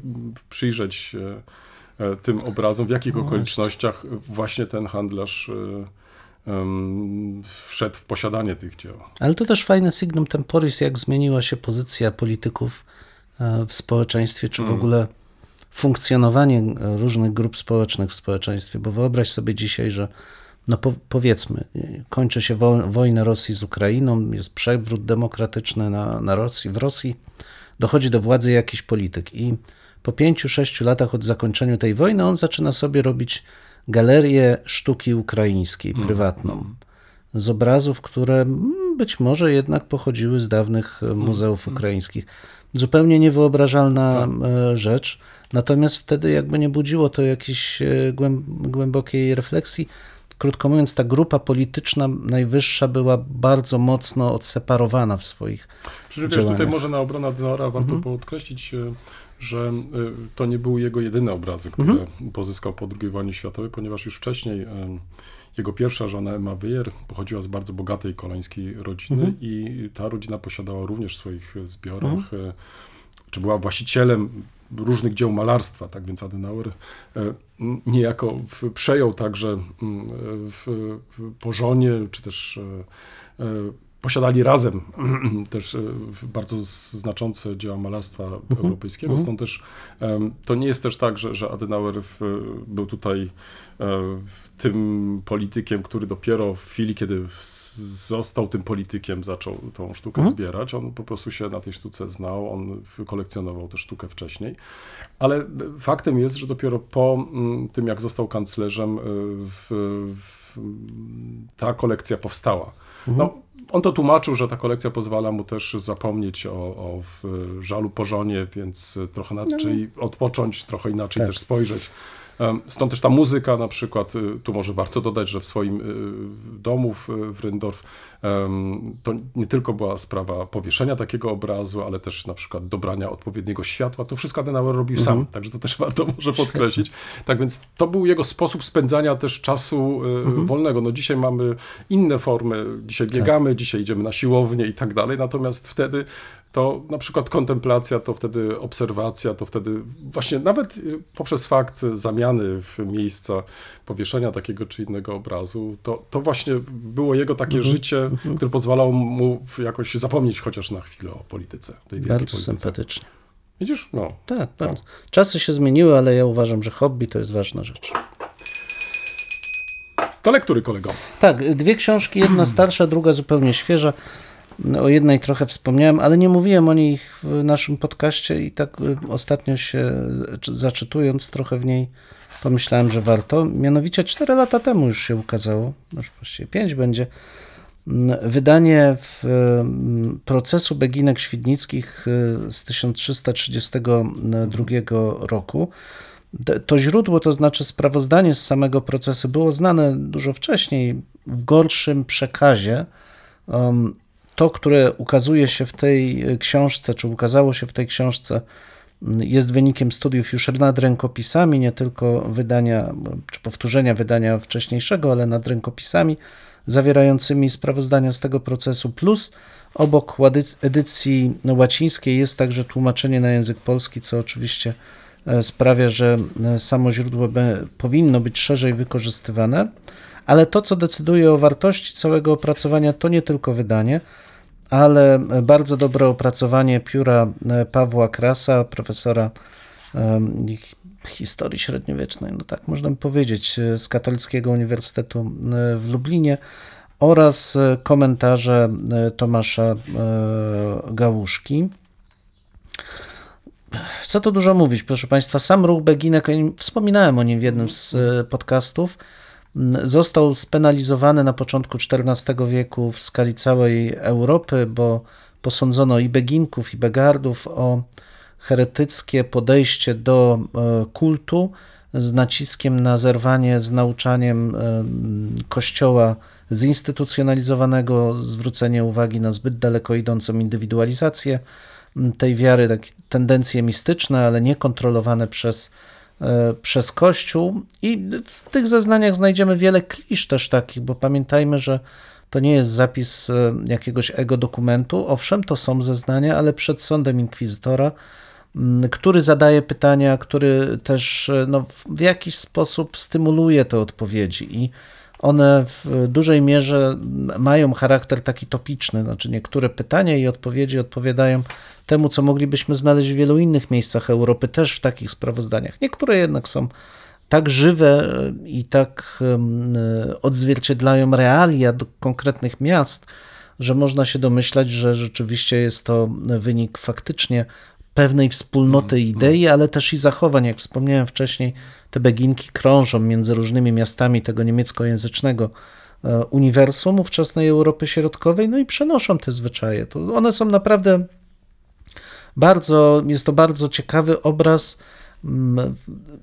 przyjrzeć tym obrazom, w jakich okolicznościach właśnie ten handlarz e, wszedł w posiadanie tych dzieł. Ale to też fajne signum temporis, jak zmieniła się pozycja polityków e, w społeczeństwie, czy w ogóle funkcjonowanie e, różnych grup społecznych w społeczeństwie, bo wyobraź sobie dzisiaj, że no po, powiedzmy, e, kończy się wo, wojna Rosji z Ukrainą, jest przewrót demokratyczny na, na Rosji, w Rosji, dochodzi do władzy jakiś polityk i po pięciu, sześciu latach od zakończenia tej wojny on zaczyna sobie robić galerię sztuki ukraińskiej, prywatną. Z obrazów, które mm, być może jednak pochodziły z dawnych e, muzeów ukraińskich. Zupełnie niewyobrażalna e, rzecz, natomiast wtedy jakby nie budziło to jakiejś e, głęb- głębokiej refleksji. Krótko mówiąc, ta grupa polityczna najwyższa była bardzo mocno odseparowana w swoich Czyli wiesz, tutaj może na obronę Adenauera warto podkreślić, e, że e, to nie były jego jedyne obrazy, które pozyskał po II wojnie światowej, ponieważ już wcześniej e, jego pierwsza żona Emma Weyer pochodziła z bardzo bogatej kolońskiej rodziny i ta rodzina posiadała również w swoich zbiorach, e, czy była właścicielem różnych dzieł malarstwa, tak więc Adenauer niejako przejął także m, w, po żonie, czy też posiadali razem też e, bardzo znaczące dzieła malarstwa europejskiego, stąd też to nie jest też tak, że, że Adenauer w, był tutaj e, w tym politykiem, który dopiero w chwili, kiedy został tym politykiem, zaczął tą sztukę zbierać. On po prostu się na tej sztuce znał, on kolekcjonował tę sztukę wcześniej. Ale faktem jest, że dopiero po mm, tym, jak został kanclerzem, w, w ta kolekcja powstała. No, on to tłumaczył, że ta kolekcja pozwala mu też zapomnieć o, o żalu po żonie, więc trochę inaczej odpocząć, trochę inaczej też spojrzeć. Stąd też ta muzyka na przykład, y, tu może warto dodać, że w swoim y, domu w, Ryndorf to nie tylko była sprawa powieszenia takiego obrazu, ale też na przykład dobrania odpowiedniego światła. To wszystko Adenauer robił sam, także to też warto może podkreślić. Tak więc to był jego sposób spędzania też czasu y, wolnego. No dzisiaj mamy inne formy, dzisiaj biegamy, dzisiaj idziemy na siłownię i tak dalej, natomiast wtedy to na przykład kontemplacja, to wtedy obserwacja, to wtedy właśnie nawet y, poprzez fakt zamiany w miejsca powieszenia takiego czy innego obrazu, to, to właśnie było jego takie życie, które pozwalało mu jakoś zapomnieć chociaż na chwilę o polityce, tej Bardzo polityce. sympatycznie. Widzisz? No. Tak, bardzo. Czasy się zmieniły, ale ja uważam, że hobby to jest ważna rzecz. To lektury, kolego. Tak, dwie książki, jedna starsza, druga zupełnie świeża. O jednej trochę wspomniałem, ale nie mówiłem o niej w naszym podcaście i tak y, ostatnio się czy- zaczytując trochę w niej pomyślałem, że warto. Mianowicie 4 lata temu już się ukazało, już właściwie 5 będzie, wydanie mm, procesu Beginek Świdnickich y, z 1332 roku. To źródło, to znaczy sprawozdanie z samego procesu, było znane dużo wcześniej, w gorszym przekazie. Um, to, które ukazuje się w tej e, książce, czy ukazało się w tej książce, m, jest wynikiem studiów już nad rękopisami, nie tylko wydania, czy powtórzenia wydania wcześniejszego, ale nad rękopisami zawierającymi sprawozdania z tego procesu, plus obok edycji łacińskiej jest także tłumaczenie na język polski, co oczywiście e, sprawia, że e, samo źródło powinno być szerzej wykorzystywane, ale to, co decyduje o wartości całego opracowania, to nie tylko wydanie, ale e, bardzo dobre opracowanie pióra Pawła Krasa, profesora historii średniowiecznej, no tak można by powiedzieć, e, z Katolickiego Uniwersytetu e, w Lublinie oraz e, komentarze Tomasza Gałuszki. Co tu dużo mówić, proszę Państwa. Sam ruch Beginek, wspominałem o nim w jednym z podcastów, został spenalizowany na początku XIV wieku w skali całej Europy, bo posądzono i Beginków, i Begardów o heretyckie podejście do e, kultu z naciskiem na zerwanie z nauczaniem e, Kościoła zinstytucjonalizowanego, zwrócenie uwagi na zbyt daleko idącą indywidualizację tej wiary, takie tendencje mistyczne, ale niekontrolowane przez, e, przez Kościół. I w tych zeznaniach znajdziemy wiele klisz też takich, bo pamiętajmy, że to nie jest zapis jakiegoś ego dokumentu. Owszem, to są zeznania, ale przed sądem inkwizytora, który zadaje pytania, który też e, no, w- jakiś sposób stymuluje te odpowiedzi i one w dużej mierze mają charakter taki topiczny, znaczy niektóre pytania i odpowiedzi odpowiadają temu, co moglibyśmy znaleźć w wielu innych miejscach Europy, też w takich sprawozdaniach. Niektóre jednak są tak żywe e, i tak e, odzwierciedlają realia do konkretnych miast, że można się domyślać, że rzeczywiście jest to wynik faktycznie pewnej wspólnoty idei, ale też i zachowań. Jak wspomniałem wcześniej, te beginki krążą między różnymi miastami tego niemieckojęzycznego e, uniwersum ówczesnej Europy Środkowej, no i przenoszą te zwyczaje. To one są naprawdę bardzo, jest to bardzo ciekawy obraz mm,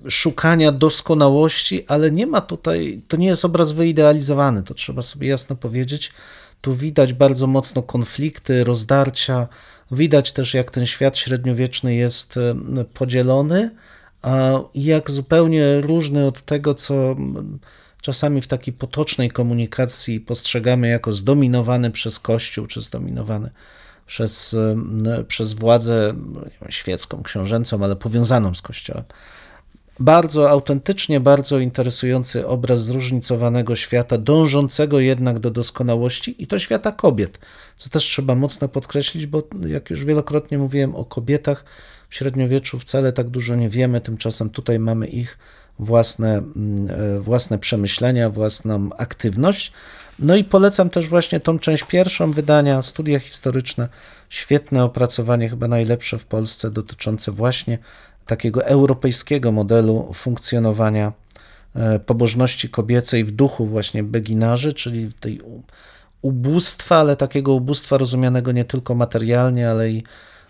szukania doskonałości, ale nie ma tutaj, to nie jest obraz wyidealizowany, to trzeba sobie jasno powiedzieć. Tu widać bardzo mocno konflikty, rozdarcia, widać też jak ten świat średniowieczny jest e, podzielony, a jak zupełnie różny od tego, co czasami w takiej potocznej komunikacji postrzegamy jako zdominowany przez Kościół, czy zdominowany przez, em, przez władzę świecką, książęcą, ale powiązaną z Kościołem. Bardzo autentycznie, bardzo interesujący obraz zróżnicowanego świata, dążącego jednak do doskonałości i to świata kobiet, co też trzeba mocno podkreślić, bo jak już wielokrotnie mówiłem o kobietach w średniowieczu wcale tak dużo nie wiemy, tymczasem tutaj mamy ich własne, mm, e, własne przemyślenia, własną aktywność. No i polecam też właśnie tą część pierwszą wydania, studia historyczne, świetne opracowanie, chyba najlepsze w Polsce, dotyczące właśnie takiego europejskiego modelu funkcjonowania e, pobożności kobiecej w duchu właśnie beginarzy, czyli tej ubóstwa, ale takiego ubóstwa rozumianego nie tylko materialnie, ale i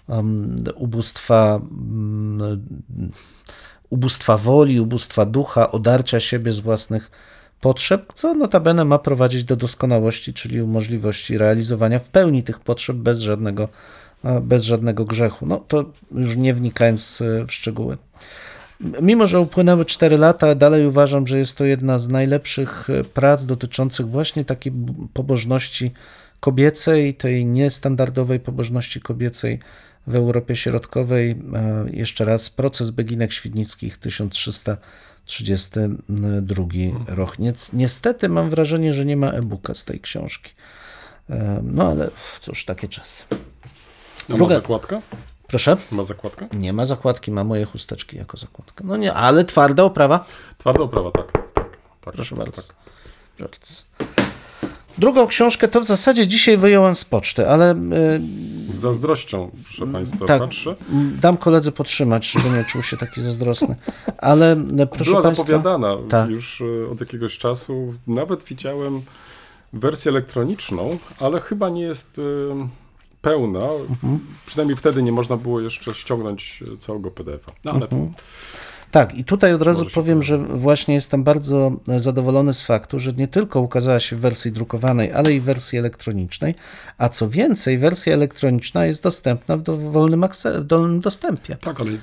um, ubóstwa, um, ubóstwa woli, ubóstwa ducha, odarcia siebie z własnych potrzeb, co notabene ma prowadzić do doskonałości, czyli możliwości realizowania w pełni tych potrzeb bez żadnego, bez żadnego grzechu. No to już nie wnikając e, w szczegóły. Mimo, że upłynęły 4 lata, dalej uważam, że jest to jedna z najlepszych e, prac dotyczących właśnie takiej pobożności kobiecej, tej niestandardowej pobożności kobiecej w Europie Środkowej. E, Jeszcze raz, proces Beginek-Świdnickich 1332 rok. Niestety mam wrażenie, że nie ma e-booka z tej książki. No ale cóż, takie czasy. A ma Druga- zakładka? Proszę? Ma zakładkę? Nie ma zakładki, ma moje chusteczki jako zakładkę. No nie, ale twarda oprawa. Twarda oprawa, tak. tak, tak Proszę tak, bardzo. Tak. Drugą książkę to w zasadzie dzisiaj wyjąłem z poczty, ale y, Z zazdrością, proszę Państwa, tak, patrzę. dam koledze podtrzymać, żeby nie czuł się taki zazdrosny. Ale y, proszę Była Państwa, zapowiadana Tak. już e, od jakiegoś czasu. Nawet widziałem wersję elektroniczną, ale chyba nie jest e, pełna. Mhm. Przynajmniej wtedy nie można było jeszcze ściągnąć całego PDF-a. No ale Mhm. Tak, i tutaj od razu powiem, że właśnie jestem bardzo zadowolony z faktu, że nie tylko ukazała się w wersji drukowanej, ale i w wersji elektronicznej, a co więcej, wersja elektroniczna jest dostępna w dowolnym, akce- w dolnym dostępie. tak, ale e,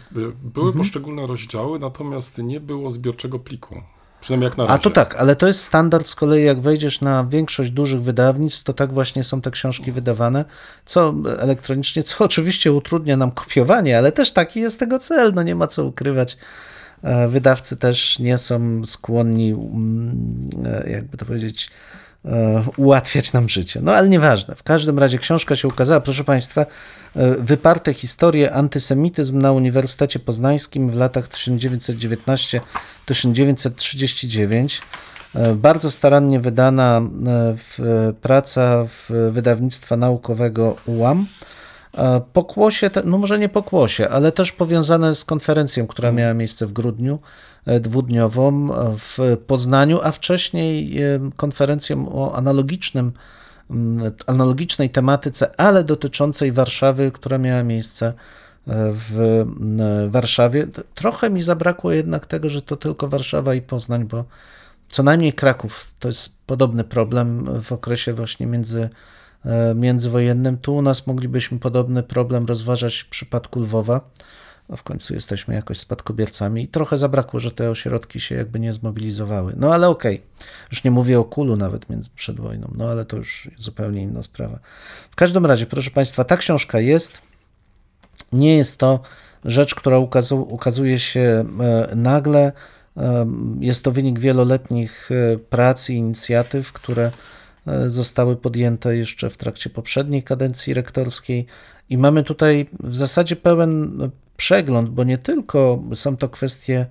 były Mhm. poszczególne rozdziały, natomiast nie było zbiorczego pliku. Przynajmniej jak na razie. A to tak, ale to jest standard z kolei, jak wejdziesz na większość dużych wydawnictw, to tak właśnie są te książki wydawane, co elektronicznie, co oczywiście utrudnia nam kopiowanie, ale też taki jest tego cel, no nie ma co ukrywać. E, Wydawcy też nie są skłonni, mm, e, jakby to powiedzieć, ułatwiać nam życie. No ale nieważne. W każdym razie książka się ukazała, proszę Państwa, e, wyparte historie antysemityzm na Uniwersytecie Poznańskim w latach 1919-1939. E, Bardzo starannie wydana e, w, praca w wydawnictwa naukowego UAM. E, Pokłosie, no może nie pokłosie, ale też powiązane z konferencją, która miała miejsce w grudniu, e, dwudniową e, w Poznaniu, a wcześniej e, konferencją o analogicznym, analogicznej tematyce, ale dotyczącej Warszawy, która miała miejsce e, w Warszawie. Trochę mi zabrakło jednak tego, że to tylko Warszawa i Poznań, bo co najmniej Kraków to jest podobny problem w okresie właśnie między, e, międzywojennym. Tu u nas moglibyśmy podobny problem rozważać w przypadku Lwowa. W końcu jesteśmy jakoś spadkobiercami i trochę zabrakło, że te ośrodki się jakby nie zmobilizowały. No ale okej, już nie mówię o Kulu nawet między, przed wojną, no ale to już zupełnie inna sprawa. W każdym razie, proszę Państwa, ta książka jest. Nie jest to rzecz, która ukazu, ukazuje się e, nagle. E, Jest to wynik wieloletnich e, prac i inicjatyw, które zostały podjęte jeszcze w trakcie poprzedniej kadencji rektorskiej. I mamy tutaj w zasadzie pełen przegląd, bo nie tylko są to kwestie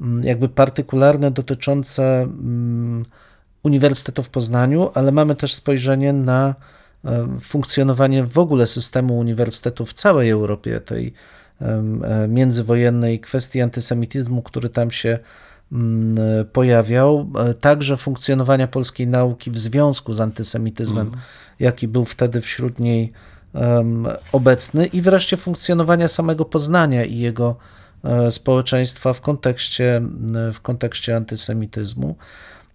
mm, jakby partykularne dotyczące mm, Uniwersytetu w Poznaniu, ale mamy też spojrzenie na e, funkcjonowanie w ogóle systemu uniwersytetu w całej Europie, tej e, międzywojennej kwestii antysemityzmu, który tam się mm, pojawiał, e, także funkcjonowania polskiej nauki w związku z antysemityzmem, jaki był wtedy wśród niej obecny, i wreszcie funkcjonowania samego Poznania i jego e, społeczeństwa w kontekście, w kontekście antysemityzmu.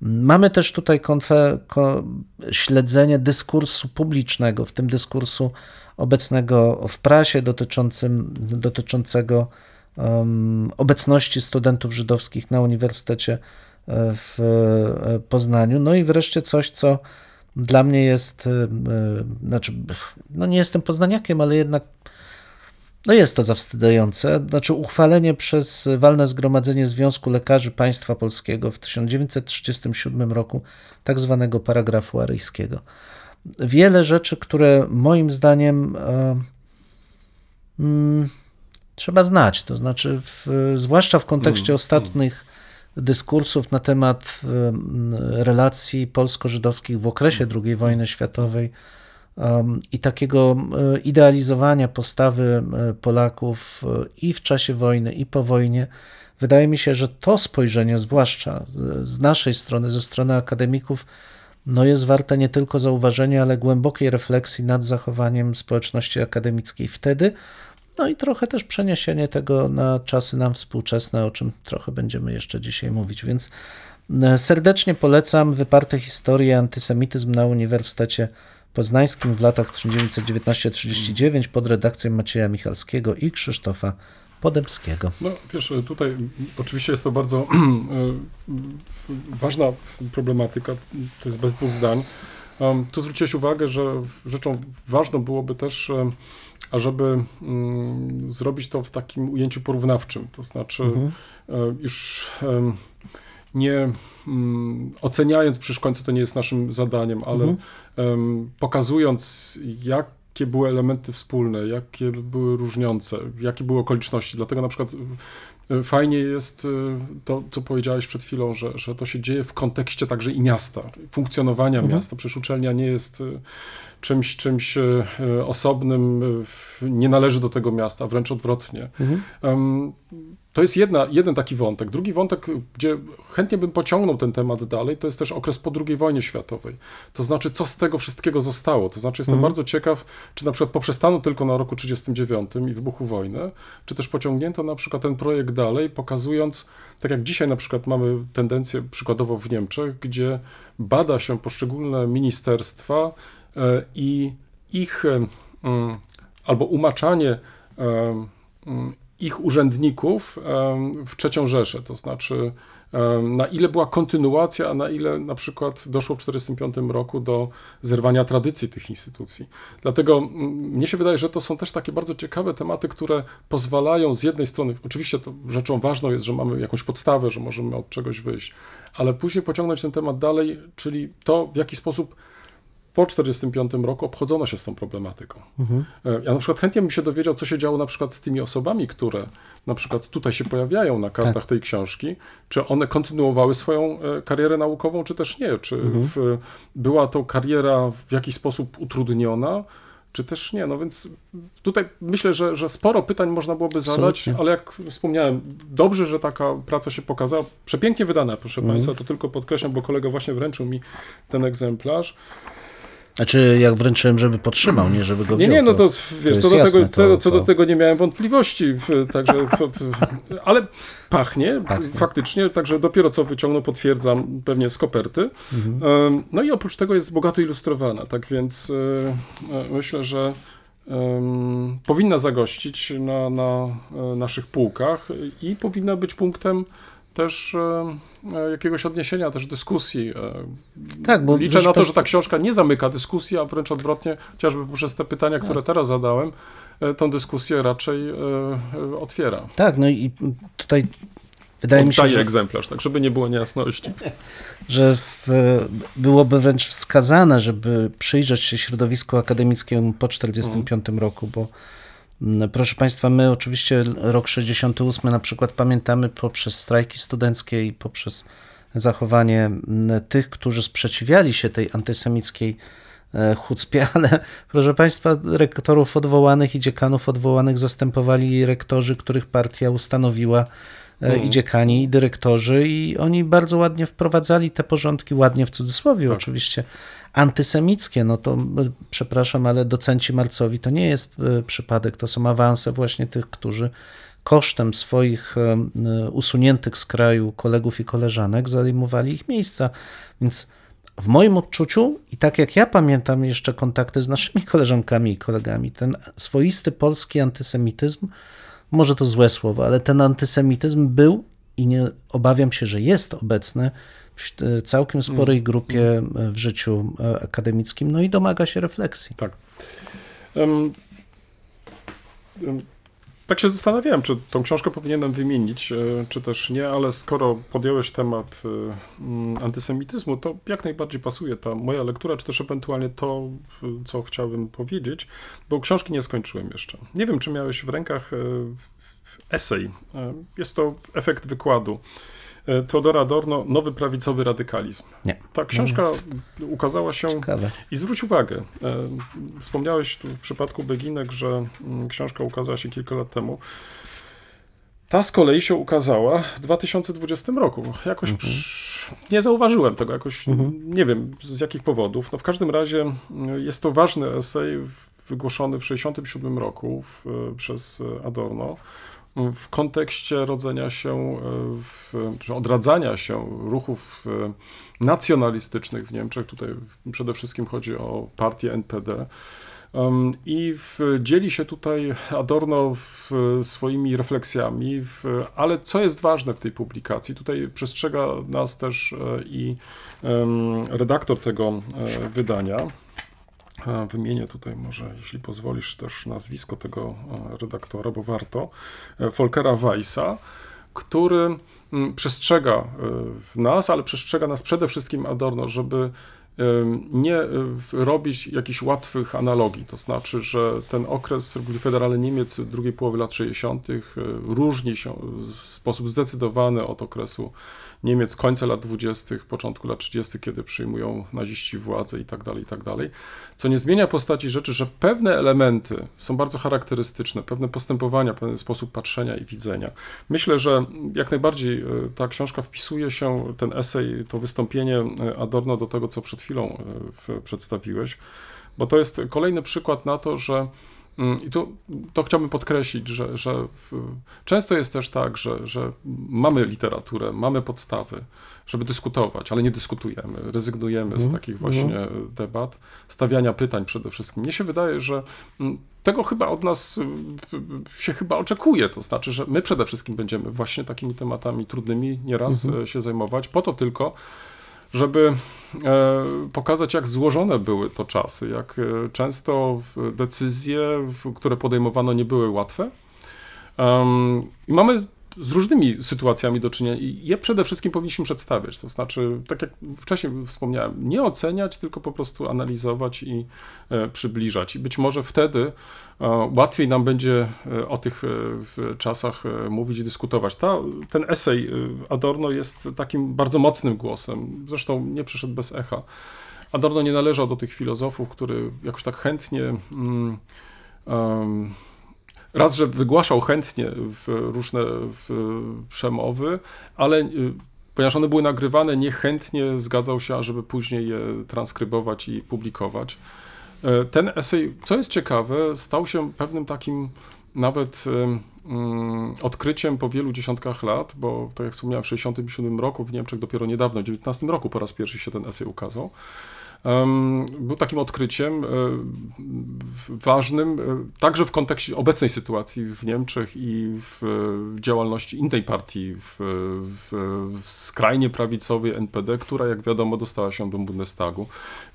Mamy też tutaj konfe, ko, śledzenie dyskursu publicznego, w tym dyskursu obecnego w prasie dotyczącym, dotyczącego um, obecności studentów żydowskich na Uniwersytecie e, w e, Poznaniu. No i wreszcie coś, co dla mnie jest, e, e, znaczy, no nie jestem poznaniakiem, ale jednak no jest to zawstydzające. Znaczy uchwalenie przez walne zgromadzenie Związku Lekarzy Państwa Polskiego w 1937 roku tak zwanego paragrafu aryjskiego. Wiele rzeczy, które moim zdaniem e, mm, trzeba znać, to znaczy w, zwłaszcza w kontekście ostatnich dyskursów na temat em, relacji polsko-żydowskich w okresie II wojny światowej, i takiego idealizowania postawy Polaków e, i w czasie wojny, i po wojnie. Wydaje mi się, że to spojrzenie, zwłaszcza z naszej strony, ze strony akademików, no jest warte nie tylko zauważenia, ale głębokiej refleksji nad zachowaniem społeczności akademickiej wtedy, no i trochę też przeniesienie tego na czasy nam współczesne, o czym trochę będziemy jeszcze dzisiaj mówić. Więc e, serdecznie polecam wyparte historie antysemityzm na Uniwersytecie Poznańskim w latach 1919-39 pod redakcją Macieja Michalskiego i Krzysztofa Podemskiego. No wiesz, tutaj oczywiście jest to bardzo e, ważna problematyka, to jest bez dwóch zdań. Tu zwróciłeś uwagę, że rzeczą ważną byłoby też, ażeby mm, zrobić to w takim ujęciu porównawczym, to znaczy e, już nie mm, oceniając, przecież w końcu to nie jest naszym zadaniem, ale em, pokazując, jakie były elementy wspólne, jakie były różniące, jakie były okoliczności. Dlatego na przykład fajnie jest e, to, co powiedziałeś przed chwilą, że, że to się dzieje w kontekście także i miasta, funkcjonowania miasta. Przecież uczelnia nie jest e, czymś, czymś e, osobnym, nie należy do tego miasta, wręcz odwrotnie. Em, to jest jedna, jeden taki wątek. Drugi wątek, gdzie chętnie bym pociągnął ten temat dalej, to jest też okres po II wojnie światowej. To znaczy, co z tego wszystkiego zostało. To znaczy, jestem bardzo ciekaw, czy na przykład poprzestano tylko na roku 1939 i wybuchu wojny, czy też pociągnięto na przykład ten projekt dalej, pokazując, tak jak dzisiaj na przykład mamy tendencję przykładowo w Niemczech, gdzie bada się poszczególne ministerstwa e, i ich e, mm, albo umaczanie e, mm, ich urzędników w trzecią Rzeszę, to znaczy na ile była kontynuacja, a na ile na przykład doszło w 1945 roku do zerwania tradycji tych instytucji. Dlatego mnie się wydaje, że to są też takie bardzo ciekawe tematy, które pozwalają z jednej strony, oczywiście to rzeczą ważną jest, że mamy jakąś podstawę, że możemy od czegoś wyjść, ale później pociągnąć ten temat dalej, czyli to w jaki sposób po 1945 roku obchodzono się z tą problematyką. E, Ja na przykład chętnie bym się dowiedział, co się działo na przykład z tymi osobami, które na przykład tutaj się pojawiają na kartach tej książki, czy one kontynuowały swoją e, karierę naukową, czy też nie, czy w, była to kariera w jakiś sposób utrudniona, czy też nie. No więc tutaj myślę, że, że sporo pytań można byłoby zadać, Absolutnie. ale jak wspomniałem, dobrze, że taka praca się pokazała. Przepięknie wydana, proszę Państwa, to tylko podkreślam, bo kolega właśnie wręczył mi ten egzemplarz. Znaczy, jak wręczyłem, żeby podtrzymał, nie żeby go Nie, wziął. nie, no to wiesz, jest co, do jasne, tego, to- co, do to- tego nie miałem wątpliwości, także, ale pachnie, Pachnie. faktycznie, także dopiero co wyciągnął, potwierdzam, pewnie z koperty. Mhm. No i oprócz tego jest bogato ilustrowana, tak więc e, e, myślę, że powinna zagościć na, na e, naszych półkach i powinna być punktem też e, e, jakiegoś odniesienia, też dyskusji. e, Tak, bo Liczę na to, że ta książka nie zamyka dyskusji, a wręcz odwrotnie, chociażby poprzez te pytania, które teraz zadałem, tą dyskusję raczej otwiera. Tak, no i tutaj wydaje mi się, Oddaję że, egzemplarz, tak żeby nie było niejasności. że w, byłoby wręcz wskazane, żeby przyjrzeć się środowisku akademickiemu po 1945 roku, bo mm, proszę Państwa, my oczywiście rok 68 na przykład pamiętamy poprzez strajki studenckie i poprzez zachowanie mm, tych, którzy sprzeciwiali się tej antysemickiej e, chucpie, ale proszę Państwa, rektorów odwołanych i dziekanów odwołanych zastępowali rektorzy, których partia ustanowiła e, i dziekani, i dyrektorzy, i oni bardzo ładnie wprowadzali te porządki, ładnie w cudzysłowie oczywiście, antysemickie, no to przepraszam, ale docenci Marcowi to nie jest e, przypadek, to są awanse właśnie tych, którzy kosztem swoich e, usuniętych z kraju kolegów i koleżanek zajmowali ich miejsca, więc w moim odczuciu i tak jak ja pamiętam jeszcze kontakty z naszymi koleżankami i kolegami, ten swoisty polski antysemityzm, może to złe słowo, ale ten antysemityzm był i nie obawiam się, że jest obecny całkiem sporej grupie e, w życiu e, akademickim, no i domaga się refleksji. Tak. Em, em, tak się zastanawiałem, czy tą książkę powinienem wymienić, e, czy też nie, ale skoro podjąłeś temat e, mm, antysemityzmu, to jak najbardziej pasuje ta moja lektura, czy też ewentualnie to, co chciałbym powiedzieć, bo książki nie skończyłem jeszcze. Nie wiem, czy miałeś w rękach e, esej. E, Jest to efekt wykładu e, Teodora Adorno, Nowy prawicowy radykalizm. Nie. Ta książka ukazała się Ciekawe. i zwróć uwagę, e, wspomniałeś tu w przypadku Beginek, że mm, książka ukazała się kilka lat temu. Ta z kolei się ukazała w 2020 roku. Jakoś psz, nie zauważyłem tego, jakoś nie wiem z jakich powodów. No w każdym razie mm, jest to ważny esej wygłoszony w 1967 roku w, przez Adorno w kontekście rodzenia się, e, w, czy odradzania się ruchów e, nacjonalistycznych w Niemczech. Tutaj przede wszystkim chodzi o partię NPD. I w, dzieli się tutaj Adorno w, swoimi refleksjami, w, ale co jest ważne w tej publikacji, tutaj przestrzega nas też e, i redaktor tego wydania. Wymienię tutaj może, jeśli pozwolisz, też nazwisko tego e, redaktora, bo warto. E, Volkera Weissa, który mm, przestrzega e, nas, ale przestrzega nas przede wszystkim Adorno, żeby nie robić jakichś łatwych analogii. To znaczy, że ten okres Republiki Federalnej Niemiec drugiej połowy lat 60. e, różni się w sposób zdecydowany od okresu Niemiec końca lat 20., początku lat 30., kiedy przyjmują naziści władzę i tak dalej, i tak dalej. Co nie zmienia postaci rzeczy, że pewne elementy są bardzo charakterystyczne, pewne postępowania, pewien sposób patrzenia i widzenia. Myślę, że jak najbardziej e, ta książka wpisuje się, ten esej, to wystąpienie e, Adorno do tego, co przed chwilą e, przedstawiłeś, bo to jest kolejny przykład na to, że I tu to chciałbym podkreślić, że, że w, często jest też tak, że, że mamy literaturę, mamy podstawy, żeby dyskutować, ale nie dyskutujemy, rezygnujemy z takich właśnie debat, stawiania pytań przede wszystkim. Mnie się wydaje, że mm, tego chyba od nas y, y, się chyba oczekuje, to znaczy, że my przede wszystkim będziemy właśnie takimi tematami trudnymi nieraz e, się zajmować, po to tylko, żeby e, pokazać, jak złożone były to czasy, jak e, często decyzje, które podejmowano, nie były łatwe. I mamy z różnymi sytuacjami do czynienia i je przede wszystkim powinniśmy przedstawiać. To znaczy, tak jak wcześniej wspomniałem, nie oceniać, tylko po prostu analizować i e, przybliżać. I być może wtedy e, łatwiej nam będzie e, o tych czasach mówić i dyskutować. Ta, ten esej Adorno jest takim bardzo mocnym głosem, zresztą nie przyszedł bez echa. Adorno nie należał do tych filozofów, który jakoś tak chętnie mm, em, raz, że wygłaszał chętnie w różne w przemowy, ale y, ponieważ one były nagrywane, niechętnie zgadzał się, ażeby później je transkrybować i publikować. E, Ten esej, co jest ciekawe, stał się pewnym takim nawet em, mm, odkryciem po wielu dziesiątkach lat, bo tak jak wspomniałem, w 1967 roku w Niemczech dopiero niedawno, w 19 roku po raz pierwszy się ten esej ukazał. Był takim odkryciem e, ważnym, e, także w kontekście obecnej sytuacji w Niemczech i w e, działalności innej partii, w, w, skrajnie prawicowej NPD, która jak wiadomo dostała się do Bundestagu.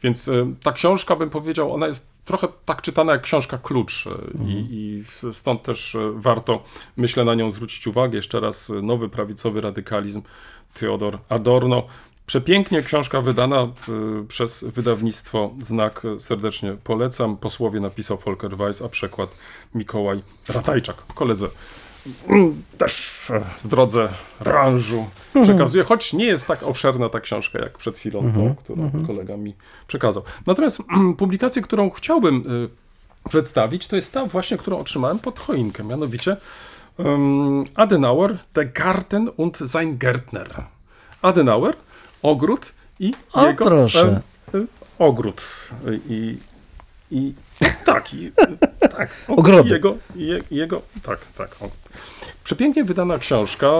Więc ta książka, bym powiedział, ona jest trochę tak czytana jak książka klucz e, i, i stąd też warto, myślę, na nią zwrócić uwagę. Jeszcze raz nowy prawicowy radykalizm Theodor Adorno. Przepięknie książka wydana w, przez wydawnictwo Znak serdecznie polecam. Po słowie napisał Volker Weiss, a przekład Mikołaj Ratajczak. Koledze też e, w drodze rewanżu przekazuje, choć nie jest tak obszerna ta książka, jak przed chwilą tą, którą kolega mi przekazał. Natomiast mm, publikację, którą chciałbym y, przedstawić, to jest ta właśnie, którą otrzymałem pod choinkę, mianowicie um, Adenauer, Der Garten und sein Gärtner. Adenauer, ogród i O, jego proszę. e, ogród. I, i tak, i, tak. Ogrody. Jego, je, jego, tak, tak. Przepięknie wydana książka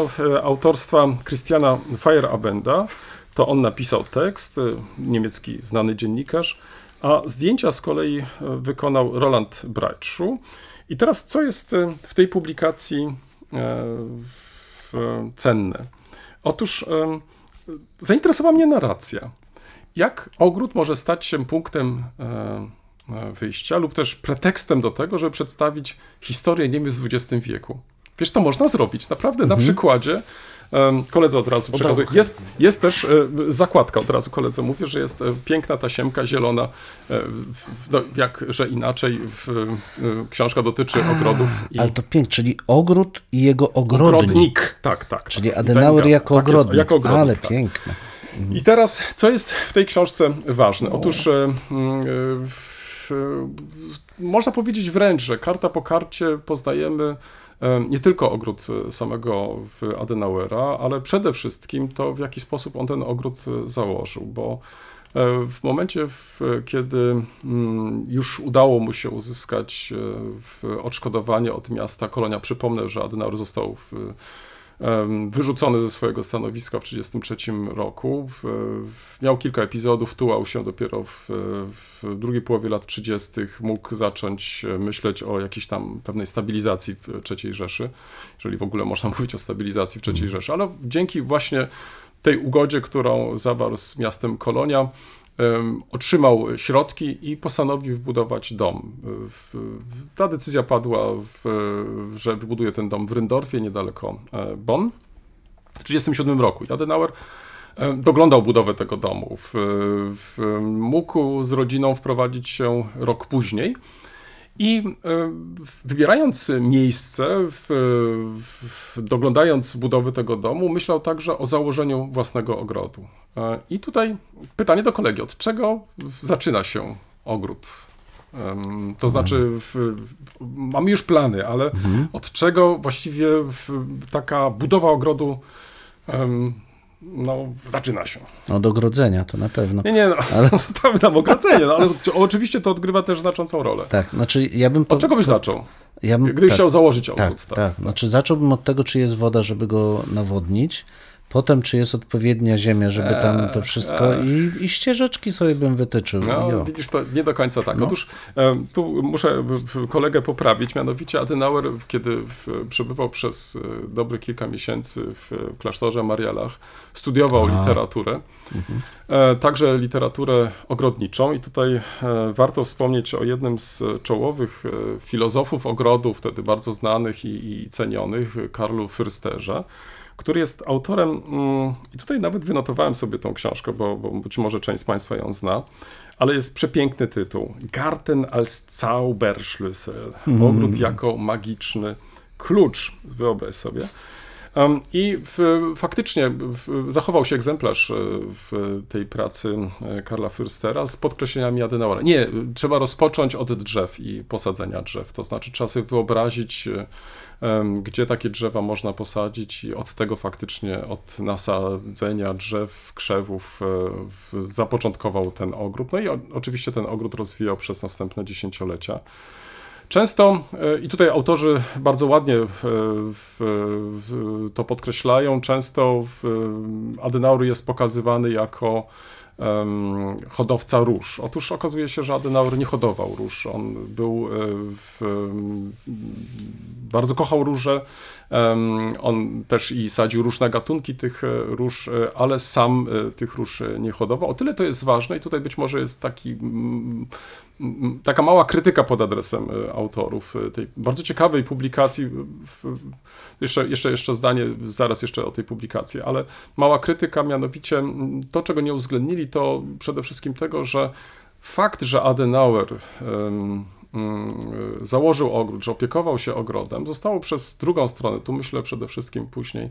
autorstwa Christiana Feyerabenda. To on napisał tekst, e, niemiecki znany dziennikarz, a zdjęcia z kolei e, wykonał Roland Breitschuh. I teraz co jest w tej publikacji cenne? Otóż zainteresowała mnie narracja. Jak ogród może stać się punktem e, e, wyjścia lub też pretekstem do tego, żeby przedstawić historię Niemiec w XX wieku? Wiesz, to można zrobić naprawdę na przykładzie Koledze od razu przekazuję. Jest, jest też e, zakładka, od razu koledze mówię, że jest e, piękna tasiemka zielona, e, no, jak, że inaczej w, książka dotyczy ogrodów i Ale to pięknie, czyli ogród i jego ogrodnik. ogrodnik. Tak, tak. Czyli tak. Adenauer Zęga. jako Tak jest, ogrodnik. jako ogrodnik. Ale tak. piękne. I teraz, co jest w tej książce ważne? Otóż mm, można powiedzieć wręcz, że karta po karcie poznajemy nie tylko ogród e, samego Adenauera, ale przede wszystkim to, w jaki sposób on ten ogród e, założył, bo e, w momencie, kiedy mm, już udało mu się uzyskać e, odszkodowanie od miasta Kolonia, przypomnę, że Adenauer został wyrzucony ze swojego stanowiska w 1933 roku. Miał kilka epizodów, tułał się dopiero w, w drugiej połowie lat 30. Mógł zacząć e, myśleć o jakiejś tam pewnej stabilizacji w III Rzeszy, jeżeli w ogóle można mówić o stabilizacji w III Rzeszy, ale dzięki właśnie tej ugodzie, którą zawarł z miastem Kolonia, otrzymał środki i postanowił wbudować dom. Ta decyzja padła, w, że wybuduje ten dom w Ryndorfie, niedaleko e, Bonn, w 1937 roku. Adenauer doglądał budowę tego domu. W, w, mógł z rodziną wprowadzić się rok później. I e, wybierając miejsce, w, w, doglądając budowy tego domu, myślał także o założeniu własnego ogrodu. E, I tutaj pytanie do kolegi, od czego zaczyna się ogród? To znaczy, w, mamy już plany, ale od czego właściwie taka budowa ogrodu no, zaczyna się? Od ogrodzenia to na pewno. Nie, nie, no, ale... zostawmy tam ogrodzenie, no, ale oczywiście to odgrywa też znaczącą rolę. Tak, znaczy ja bym... po- Od czego byś zaczął? ja bym Gdybyś tak, chciał założyć tak, ogród. tak, Znaczy zacząłbym od tego, czy jest woda, żeby go nawodnić, potem czy jest odpowiednia ziemia, żeby tam to wszystko i, i ścieżeczki sobie bym wytyczył. No, widzisz, to nie do końca tak. No. Otóż tu muszę kolegę poprawić, mianowicie Adenauer, kiedy przebywał przez e, dobrych kilka miesięcy w klasztorze Marialach, studiował A. literaturę, e, także literaturę ogrodniczą i tutaj e, warto wspomnieć o jednym z czołowych filozofów ogrodu, wtedy bardzo znanych i, i cenionych, Karlu Fürsterze, który jest autorem, mm, i tutaj nawet wynotowałem sobie tą książkę, bo, bo być może część z Państwa ją zna, ale jest przepiękny tytuł. Garten als Zauberschlüssel. Ogród jako magiczny klucz. Wyobraź sobie. I w, faktycznie w, zachował się egzemplarz e, w tej pracy e, Karla Fürstera z podkreśleniami Adenauera. Nie, trzeba rozpocząć od drzew i posadzenia drzew. To znaczy trzeba sobie wyobrazić, e, gdzie takie drzewa można posadzić i od tego faktycznie, od nasadzenia drzew, krzewów e, zapoczątkował ten ogród. No i oczywiście ten ogród rozwijał przez następne dziesięciolecia. Często, e, i tutaj autorzy bardzo ładnie e, to podkreślają, często Adenauer jest pokazywany jako em, hodowca róż. Otóż okazuje się, że Adenauer nie hodował róż. On był e, w, bardzo kochał róże. On też i sadził różne gatunki tych e, róż, e, ale sam e, tych róż nie hodował. O tyle to jest ważne i tutaj być może jest taki, taka mała krytyka pod adresem autorów tej bardzo ciekawej publikacji. Jeszcze, jeszcze, jeszcze zdanie, zaraz jeszcze o tej publikacji, ale mała krytyka, mianowicie to, czego nie uwzględnili, to przede wszystkim tego, że fakt, że Adenauer założył ogród, że opiekował się ogrodem, zostało przez drugą stronę, tu myślę przede wszystkim później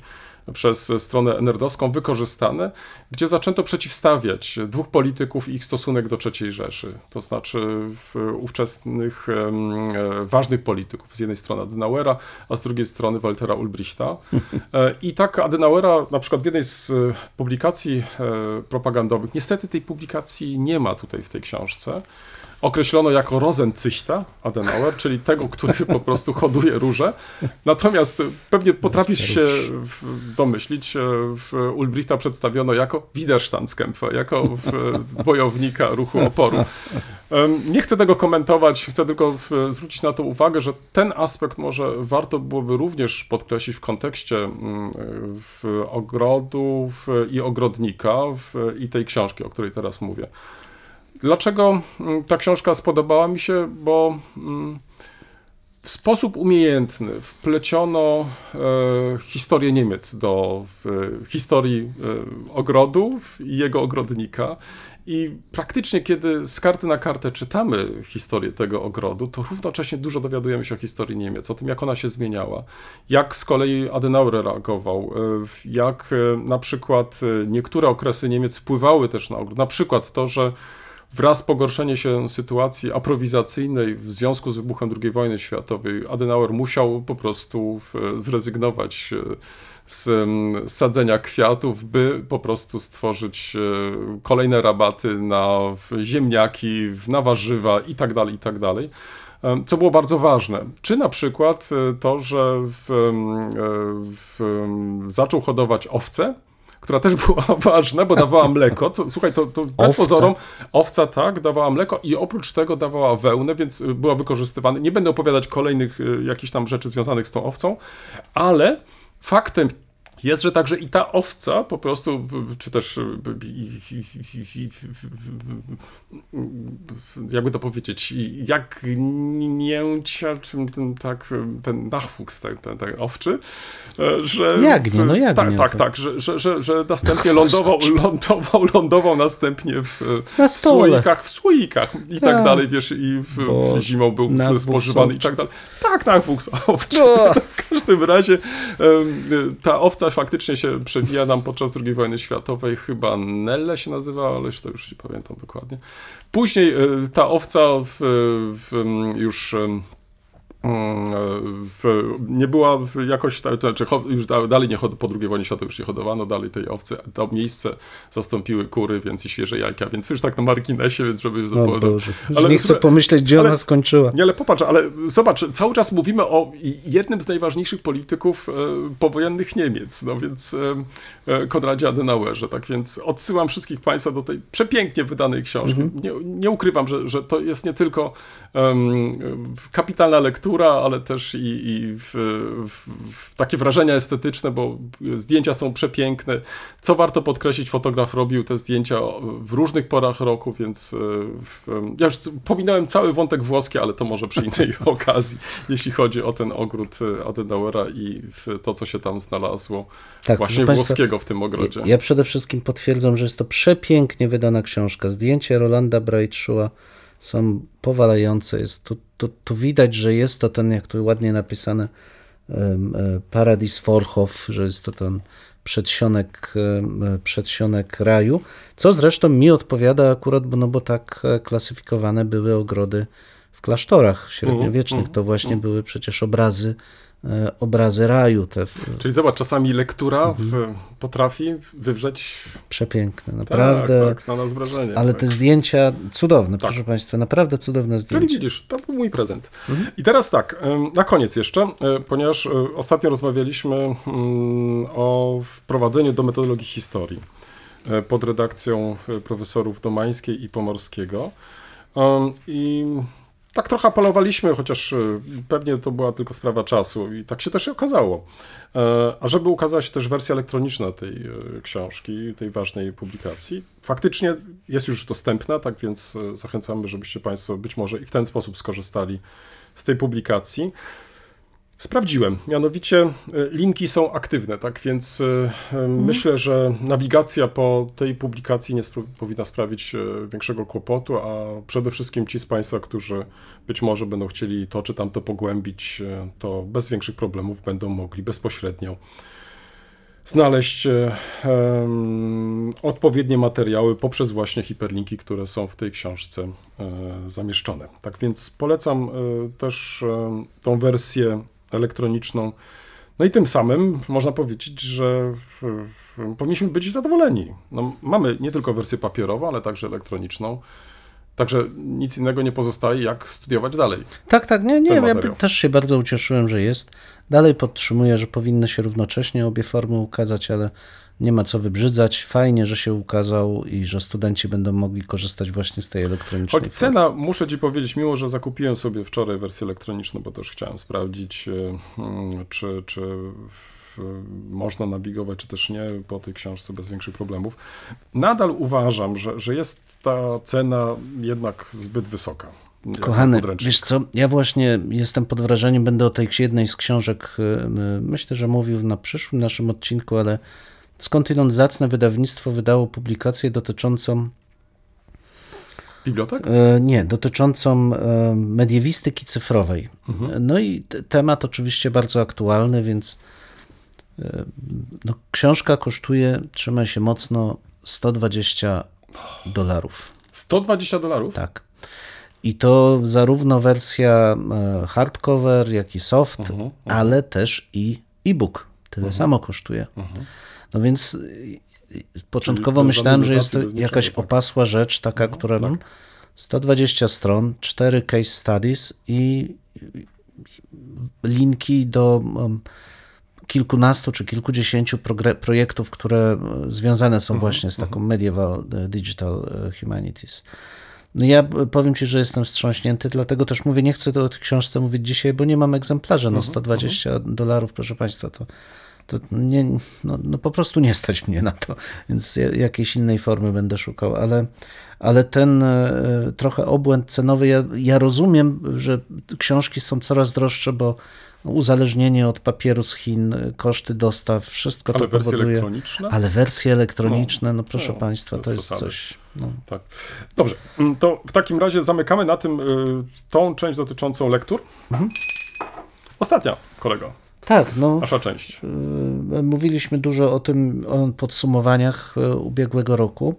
przez stronę enerdowską wykorzystane, gdzie zaczęto przeciwstawiać dwóch polityków i ich stosunek do III Rzeszy, to znaczy ówczesnych e, ważnych polityków, z jednej strony Adenauera, a z drugiej strony Waltera Ulbrichta. E, I tak Adenauera na przykład w jednej z e, publikacji e, propagandowych, niestety tej publikacji nie ma tutaj w tej książce, określono jako Rosenzüchter Adenauer, czyli tego, który po prostu hoduje róże. Natomiast pewnie potrafisz się domyślić, e, w Ulbrichta przedstawiono jako Widerstandskämpfer, jako bojownika ruchu oporu. Nie chcę tego komentować, chcę tylko zwrócić na to uwagę, że ten aspekt może warto byłoby również podkreślić w kontekście mm, w ogrodu w, i ogrodnika i tej książki, o której teraz mówię. Dlaczego mm, ta książka spodobała mi się? Bo mm, w sposób umiejętny wpleciono e, historię Niemiec do historii e, ogrodu i jego ogrodnika. I praktycznie, kiedy z karty na kartę czytamy historię tego ogrodu, to równocześnie dużo dowiadujemy się o historii Niemiec, o tym, jak ona się zmieniała, jak z kolei Adenauer reagował, e, jak na przykład niektóre okresy Niemiec wpływały też na ogród. Na przykład to, że wraz z pogorszeniem się sytuacji aprowizacyjnej w związku z wybuchem II wojny światowej, Adenauer musiał po prostu zrezygnować e, z sadzenia kwiatów, by po prostu stworzyć e, kolejne rabaty na ziemniaki, na warzywa i tak dalej, i tak. Em, Co było bardzo ważne. Czy na przykład e, to, że w, e, w, zaczął hodować owce, która też była ważna, bo dawała mleko. Co, słuchaj, to, to Owce. pozorom owca tak, dawała mleko i oprócz tego dawała wełnę, więc y, była wykorzystywana. Nie będę opowiadać kolejnych y, jakichś tam rzeczy związanych z tą owcą, ale faktem jest, że także i ta owca po prostu, y, czy też y, jakby to powiedzieć, jak nięcia, czym ten, tak, ten nachwuchs ten, ten, ten owczy, e, że... Jagnię, no jagnię, Tak, tak, tak, że, że, że, że następnie lądował, lądował, lądował następnie w, Na w słoikach, w słoikach i tak, Tak. dalej, wiesz, i w, zimą był spożywany i tak dalej. Tak, nachwuchs owczy. O! W każdym razie ta owca faktycznie się przewija nam podczas II wojny światowej, chyba Nelle się nazywała, ale to już nie pamiętam dokładnie. Później e, ta owca w, w, już w, nie była w jakoś, to znaczy ho- już da- dalej nie po II wojnie światowej już nie hodowano dalej tej owcy, to miejsce zastąpiły kury, więc i świeże jajka, więc już tak na marginesie, więc żeby... O Boże. Ale nie chcę pomyśleć, gdzie ale- ona skończyła. nie, ale popatrz, ale zobacz, cały czas mówimy o jednym z najważniejszych polityków e, powojennych Niemiec, no więc e, e, Konradzie Adenauerze, tak więc odsyłam wszystkich Państwa do tej przepięknie wydanej książki. Nie, nie ukrywam, że, że to jest nie tylko em, kapitalna lektura, ale też i, i w, w, w takie wrażenia estetyczne, bo zdjęcia są przepiękne. Co warto podkreślić, fotograf robił te zdjęcia w różnych porach roku, więc e, w, ja już pominąłem cały wątek włoski, ale to może przy innej okazji, jeśli chodzi o ten ogród e, Adenauera i w to, co się tam znalazło Tak, właśnie państwa, włoskiego w tym ogrodzie. Ja przede wszystkim potwierdzam, że jest to przepięknie wydana książka. Zdjęcia Rolanda Breitschuha są powalające. Jest tu, tu, tu widać, że jest to ten, jak tu ładnie napisane, e, Paradis Vorhof, że jest to ten przedsionek, e, przedsionek raju, co zresztą mi odpowiada akurat, bo, no bo tak e, klasyfikowane były ogrody w klasztorach średniowiecznych. To właśnie były przecież obrazy, obrazy raju, te Czyli zobacz, czasami lektura Mhm. w, potrafi wywrzeć przepiękne, naprawdę. tak, tak, na nas wrażenie. Ale tak. te zdjęcia cudowne, proszę Państwa, naprawdę cudowne Czyli zdjęcia. widzisz, to był mój prezent. I teraz tak, na koniec jeszcze, e, ponieważ e, ostatnio rozmawialiśmy mm, o wprowadzeniu do metodologii historii e, pod redakcją e, profesorów Domańskiej i Pomorskiego. I tak trochę apelowaliśmy, chociaż e, pewnie to była tylko sprawa czasu i tak się też okazało. E, A żeby ukazała się też wersja elektroniczna tej e, książki, tej ważnej publikacji, faktycznie jest już dostępna, tak więc e, zachęcamy, żebyście Państwo być może i w ten sposób skorzystali z tej publikacji. Sprawdziłem, mianowicie e, linki są aktywne, tak? Więc e, e, myślę, że nawigacja po tej publikacji nie spro- powinna sprawić większego kłopotu, a przede wszystkim ci z Państwa, którzy być może będą chcieli to czy tamto pogłębić, to bez większych problemów będą mogli bezpośrednio znaleźć em, odpowiednie materiały poprzez właśnie hiperlinki, które są w tej książce e, zamieszczone. Tak więc polecam e, też tą wersję elektroniczną. No i tym samym można powiedzieć, że e, powinniśmy być zadowoleni. No, mamy nie tylko wersję papierową, ale także elektroniczną. Także nic innego nie pozostaje, jak studiować dalej. Tak, tak, nie, nie, ja też się bardzo ucieszyłem, że jest. Dalej podtrzymuję, że powinny się równocześnie obie formy ukazać, ale nie ma co wybrzydzać. Fajnie, że się ukazał i że studenci będą mogli korzystać właśnie z tej elektronicznej Choć cena, muszę ci powiedzieć, mimo że zakupiłem sobie wczoraj wersję elektroniczną, bo też chciałem sprawdzić, e, mm, czy, czy można nawigować, czy też nie po tej książce bez większych problemów. Nadal uważam, że, że jest ta cena jednak zbyt wysoka. Kochany, wiesz co, ja właśnie jestem pod wrażeniem, będę o tej jednej z książek, y, y, myślę, że mówił na przyszłym naszym odcinku, ale skądinąd zacne wydawnictwo wydało publikację dotyczącą, Bibliotek? e, nie, dotyczącą e, mediewistyki cyfrowej. Mhm. No i temat oczywiście bardzo aktualny, więc e, no, książka kosztuje, trzymaj się mocno, 120 dolarów. 120 dolarów? Tak. I to zarówno wersja hardcover, jak i soft, Mhm, ale też i e-book. Tyle samo kosztuje. No więc y, y, początkowo myślałem, że jest to jakaś tak. opasła rzecz, taka, która no, 120 stron, 4 case studies i i- linki do um, kilkunastu czy kilkudziesięciu projektów, które związane są właśnie z taką medieval e, digital humanities. No ja powiem Ci, że jestem wstrząśnięty, dlatego też mówię, nie chcę o tej książce mówić dzisiaj, bo nie mam egzemplarza. No 120 dolarów, proszę Państwa, to, to nie, no, no po prostu nie stać mnie na to, więc ja- jakiejś innej formy będę szukał, ale, ale ten e, trochę obłęd cenowy, ja, ja rozumiem, że książki są coraz droższe, bo uzależnienie od papieru z Chin, koszty dostaw, wszystko Ale to wersje powoduje. elektroniczne? Ale wersje elektroniczne, no proszę no, Państwa, to jest przesady. coś. No. Tak. Dobrze, mm, to w takim razie zamykamy na tym y, tą część dotyczącą lektur. Mhm. Ostatnia, kolego, Tak, no. nasza część. E, Mówiliśmy dużo o tym, o podsumowaniach e, ubiegłego roku.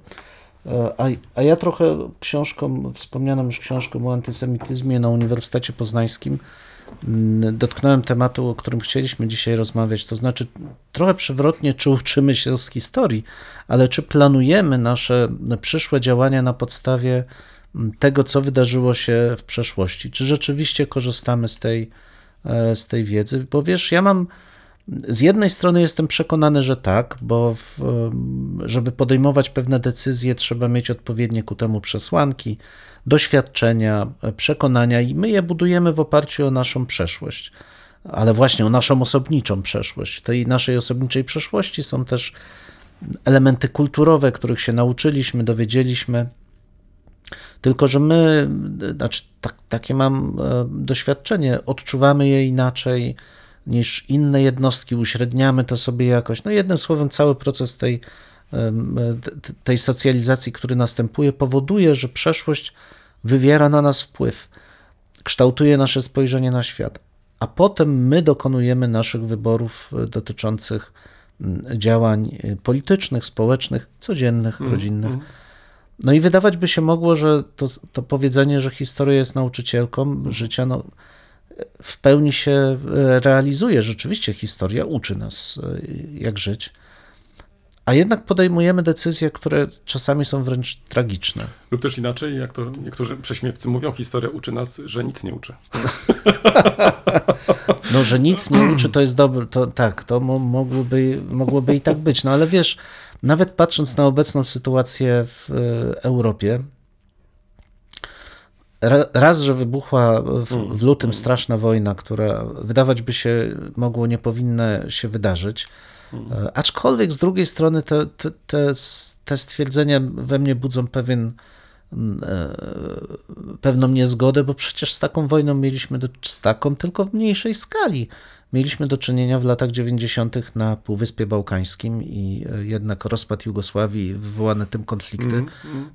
E, A, a ja trochę książką, wspomnianą już książką o antysemityzmie na Uniwersytecie Poznańskim, mm, dotknąłem tematu, o którym chcieliśmy dzisiaj rozmawiać. To znaczy, trochę przewrotnie, czy uczymy się z historii, ale czy planujemy nasze przyszłe działania na podstawie mm, tego, co wydarzyło się w przeszłości? Czy rzeczywiście korzystamy z tej, z tej wiedzy? Bo wiesz, ja mam. Z jednej strony jestem przekonany, że tak, bo w, żeby podejmować pewne decyzje, trzeba mieć odpowiednie ku temu przesłanki, doświadczenia, przekonania, i my je budujemy w oparciu o naszą przeszłość, ale właśnie o naszą osobniczą przeszłość. W tej naszej osobniczej przeszłości są też elementy kulturowe, których się nauczyliśmy, dowiedzieliśmy. Tylko, że my, znaczy, tak, takie mam e, doświadczenie, odczuwamy je inaczej niż inne jednostki, uśredniamy to sobie jakoś. No jednym słowem, cały proces tej, tej socjalizacji, który następuje, powoduje, że przeszłość wywiera na nas wpływ, kształtuje nasze spojrzenie na świat, a potem my dokonujemy naszych wyborów e, dotyczących mm, działań e, politycznych, społecznych, codziennych, rodzinnych. No i wydawać by się mogło, że to, to powiedzenie, że historia jest nauczycielką życia, no, w pełni się e, realizuje. Rzeczywiście historia uczy nas, e, jak żyć. A jednak podejmujemy decyzje, które czasami są wręcz tragiczne. Lub też inaczej, jak to niektórzy prześmiewcy mówią, historia uczy nas, że nic nie uczy. No, że nic nie uczy, to jest dobre. To, tak, to mo- mogłoby, mogłoby i tak być. No ale wiesz, nawet patrząc na obecną sytuację w e, Europie, ra- raz, że wybuchła w, w lutym straszna wojna, która wydawać by się mogło nie powinna się wydarzyć. E, Aczkolwiek z drugiej strony te, te, te, te stwierdzenia we mnie budzą pewien, mm, e, pewną niezgodę, bo przecież z taką wojną mieliśmy do, z taką tylko w mniejszej skali. Mieliśmy do czynienia w latach 90. na Półwyspie Bałkańskim i e, jednak rozpad Jugosławii wywołane tym konflikty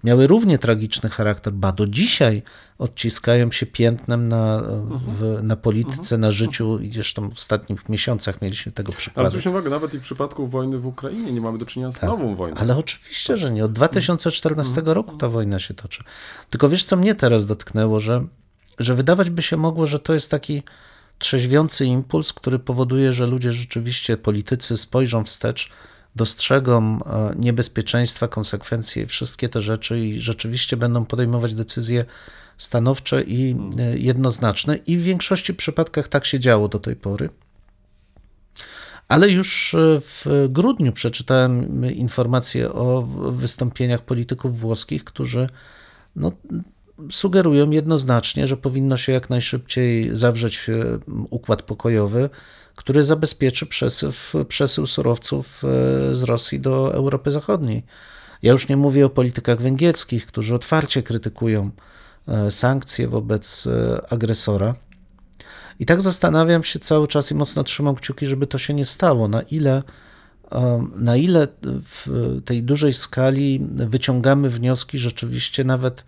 miały równie tragiczny charakter, ba do dzisiaj odciskają się piętnem na, w, na polityce, na życiu i zresztą w ostatnich miesiącach mieliśmy tego Ale przykłady. zwróćmy uwagę, nawet i w przypadku wojny w Ukrainie nie mamy do czynienia z nową wojną. Tak. Ale oczywiście, że nie. Od 2014 roku ta wojna się toczy. Tylko wiesz, co mnie teraz dotknęło, że, że wydawać by się mogło, że to jest taki trzeźwiący impuls, który powoduje, że ludzie rzeczywiście, politycy spojrzą wstecz, dostrzegą e, niebezpieczeństwa, konsekwencje, wszystkie te rzeczy i rzeczywiście będą podejmować decyzje stanowcze i e, jednoznaczne. I w większości przypadkach tak się działo do tej pory. Ale już e, w grudniu przeczytałem informacje o wystąpieniach polityków włoskich, którzy no, sugerują jednoznacznie, że powinno się jak najszybciej zawrzeć e, układ pokojowy, który zabezpieczy przesył, przesył surowców e, z Rosji do Europy Zachodniej. Ja już nie mówię o politykach węgierskich, którzy otwarcie krytykują e, sankcje wobec agresora. I tak zastanawiam się cały czas i mocno trzymam kciuki, żeby to się nie stało. Na ile, na ile w tej dużej skali wyciągamy wnioski rzeczywiście nawet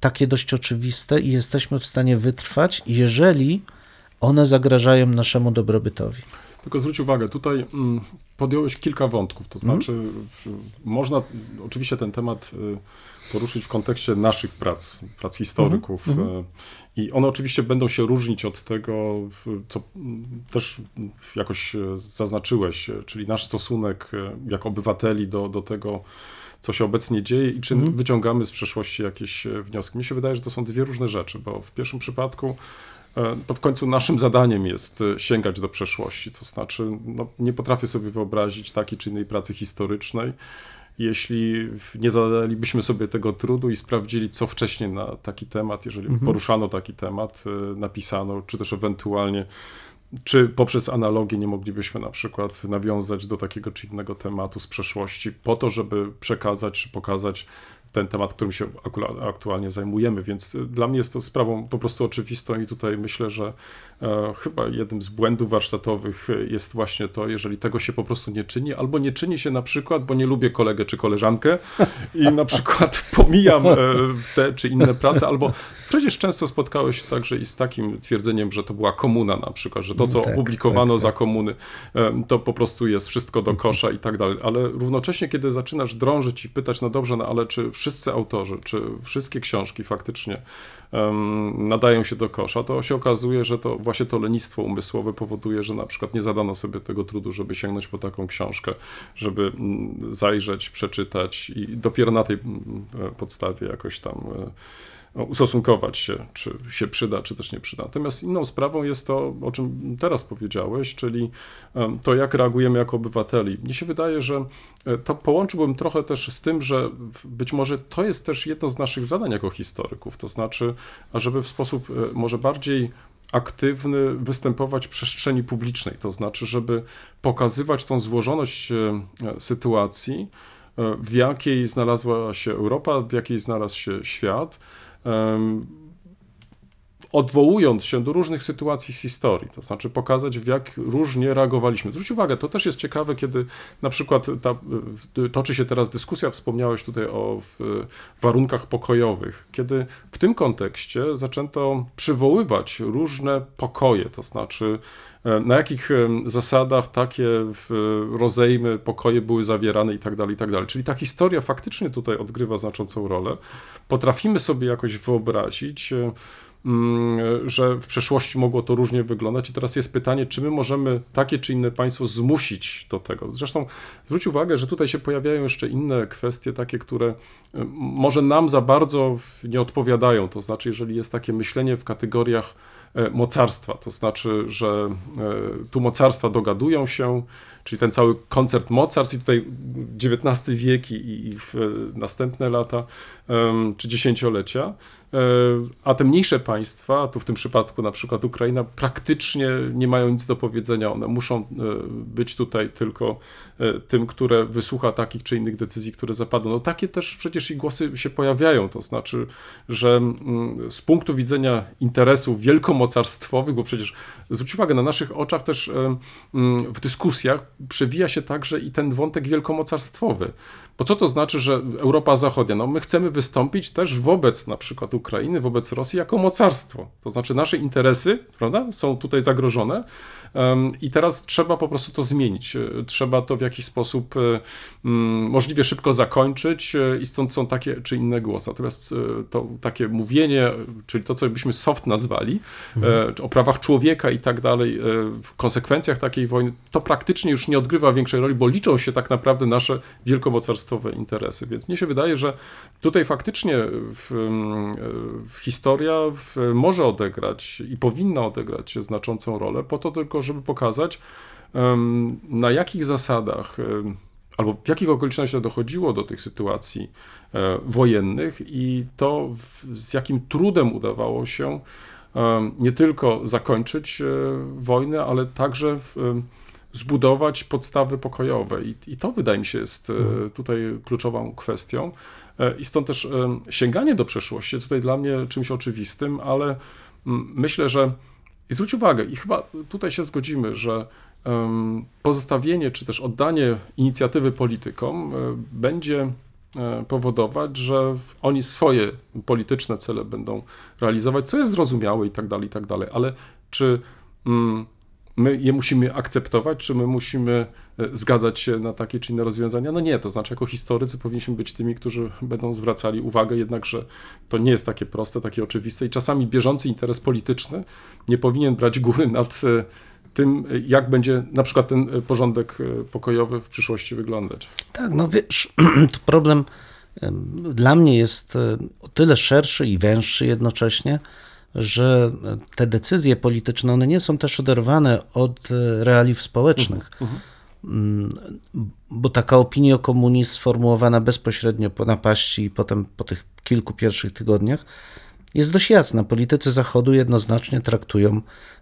takie dość oczywiste i jesteśmy w stanie wytrwać, jeżeli one zagrażają naszemu dobrobytowi. Tylko zwróć uwagę, tutaj mm, podjąłeś kilka wątków, to znaczy w- można oczywiście ten temat y, poruszyć w kontekście naszych prac, prac historyków y, i one oczywiście będą się różnić od tego, co mm, też jakoś y, zaznaczyłeś, y, czyli nasz stosunek y, jako obywateli do, do tego, co się obecnie dzieje i czy wyciągamy z przeszłości jakieś e, wnioski. Mi się wydaje, że to są dwie różne rzeczy, bo w pierwszym przypadku e, to w końcu naszym zadaniem jest e, sięgać do przeszłości. To znaczy, no, nie potrafię sobie wyobrazić takiej czy innej pracy historycznej, jeśli nie zadalibyśmy sobie tego trudu i sprawdzili, co wcześniej na taki temat, jeżeli poruszano taki temat, napisano, czy też ewentualnie czy poprzez analogię nie moglibyśmy na przykład nawiązać do takiego czy innego tematu z przeszłości, po to, żeby przekazać czy pokazać ten temat, którym się aktualnie zajmujemy. Więc dla mnie jest to sprawą po prostu oczywistą i tutaj myślę, że e, chyba jednym z błędów warsztatowych jest właśnie to, jeżeli tego się po prostu nie czyni, albo nie czyni się na przykład, bo nie lubię kolegę czy koleżankę i na przykład pomijam e, te czy inne prace, albo przecież często spotkałeś się także i z takim twierdzeniem, że to była komuna na przykład, że to, co Tak, opublikowano tak, za komuny, em, to po prostu jest wszystko do kosza i tak dalej. Ale równocześnie, kiedy zaczynasz drążyć i pytać, no dobrze, no ale czy wszyscy autorzy, czy wszystkie książki faktycznie em, nadają się do kosza, to się okazuje, że to właśnie to lenistwo umysłowe powoduje, że na przykład nie zadano sobie tego trudu, żeby sięgnąć po taką książkę, żeby mm, zajrzeć, przeczytać i dopiero na tej mm, podstawie jakoś tam e, ustosunkować się, czy się przyda, czy też nie przyda. Natomiast inną sprawą jest to, o czym teraz powiedziałeś, czyli to, jak reagujemy jako obywateli. Mnie się wydaje, że e, to połączyłbym trochę też z tym, że być może to jest też jedno z naszych zadań jako historyków, to znaczy, ażeby w sposób e, może bardziej aktywny występować w przestrzeni publicznej, to znaczy, żeby pokazywać tą złożoność e, sytuacji, w jakiej znalazła się Europa, w jakiej znalazł się świat, Ähm, odwołując się do różnych sytuacji z historii, to znaczy pokazać, w jak różnie reagowaliśmy. Zwróć uwagę, to też jest ciekawe, kiedy na przykład ta, y, toczy się teraz dyskusja, wspomniałeś tutaj o w, warunkach pokojowych, kiedy w tym kontekście zaczęto przywoływać różne pokoje, to znaczy e, na jakich em, zasadach takie rozejmy, pokoje były zawierane i tak dalej, i tak dalej. Czyli ta historia faktycznie tutaj odgrywa znaczącą rolę. Potrafimy sobie jakoś wyobrazić, e, że w przeszłości mogło to różnie wyglądać. I teraz jest pytanie, czy my możemy takie czy inne państwo zmusić do tego. Zresztą zwróć uwagę, że tutaj się pojawiają jeszcze inne kwestie, takie, które e, może nam za bardzo nie odpowiadają. To znaczy, jeżeli jest takie myślenie w kategoriach e, mocarstwa, to znaczy, że e, tu mocarstwa dogadują się, czyli ten cały koncert mocarstw i tutaj XIX wiek i, i w e, następne lata czy dziesięciolecia, e, a te mniejsze państwa, tu w tym przypadku na przykład Ukraina, praktycznie nie mają nic do powiedzenia. One muszą e, być tutaj tylko e, tym, które wysłucha takich czy innych decyzji, które zapadną. No takie też przecież i głosy się pojawiają, to znaczy, że mm, z punktu widzenia interesów wielkomocarstwowych, bo przecież zwróć uwagę, na naszych oczach też mm, w dyskusjach przewija się także i ten wątek wielkomocarstwowy. Bo co to znaczy, że Europa Zachodnia? No my chcemy wystąpić też wobec na przykład Ukrainy, wobec Rosji jako mocarstwo. To znaczy nasze interesy, prawda, są tutaj zagrożone i teraz trzeba po prostu to zmienić. E, Trzeba to w jakiś sposób e, mm, możliwie szybko zakończyć e, i stąd są takie czy inne głosy. Natomiast to takie mówienie, czyli to, co byśmy soft nazwali, e, o prawach człowieka i tak dalej, w konsekwencjach takiej wojny, to praktycznie już nie odgrywa większej roli, bo liczą się tak naprawdę nasze wielkomocarstwowe interesy. Więc mnie się wydaje, że tutaj faktycznie w, w historia w, może odegrać i powinna odegrać znaczącą rolę, po to tylko, żeby pokazać, na jakich zasadach albo w jakich okolicznościach dochodziło do tych sytuacji e, wojennych i to z jakim trudem udawało się nie tylko zakończyć e, wojnę, ale także zbudować podstawy pokojowe. I, I to wydaje mi się jest e, tutaj kluczową kwestią. I stąd też sięganie do przeszłości jest tutaj dla mnie czymś oczywistym, ale mm, myślę, że i zwróć uwagę, i chyba tutaj się zgodzimy, że pozostawienie czy też oddanie inicjatywy politykom e, będzie e, powodować, że oni swoje polityczne cele będą realizować, co jest zrozumiałe i tak dalej, i tak dalej, ale czy mm, my je musimy akceptować, czy my musimy zgadzać się na takie czy inne rozwiązania? No nie, to znaczy jako historycy powinniśmy być tymi, którzy będą zwracali uwagę jednak, że to nie jest takie proste, takie oczywiste i czasami bieżący interes polityczny nie powinien brać góry nad e, tym, jak będzie na przykład ten e, porządek e, pokojowy w przyszłości wyglądać. Tak, no wiesz, to problem em, dla mnie jest o tyle szerszy i węższy jednocześnie, że te decyzje polityczne, one nie są też oderwane od realiów społecznych. Mm, Bo taka opiniokomunizm sformułowana bezpośrednio po napaści i potem po tych kilku pierwszych tygodniach jest dość jasna. Politycy Zachodu jednoznacznie traktują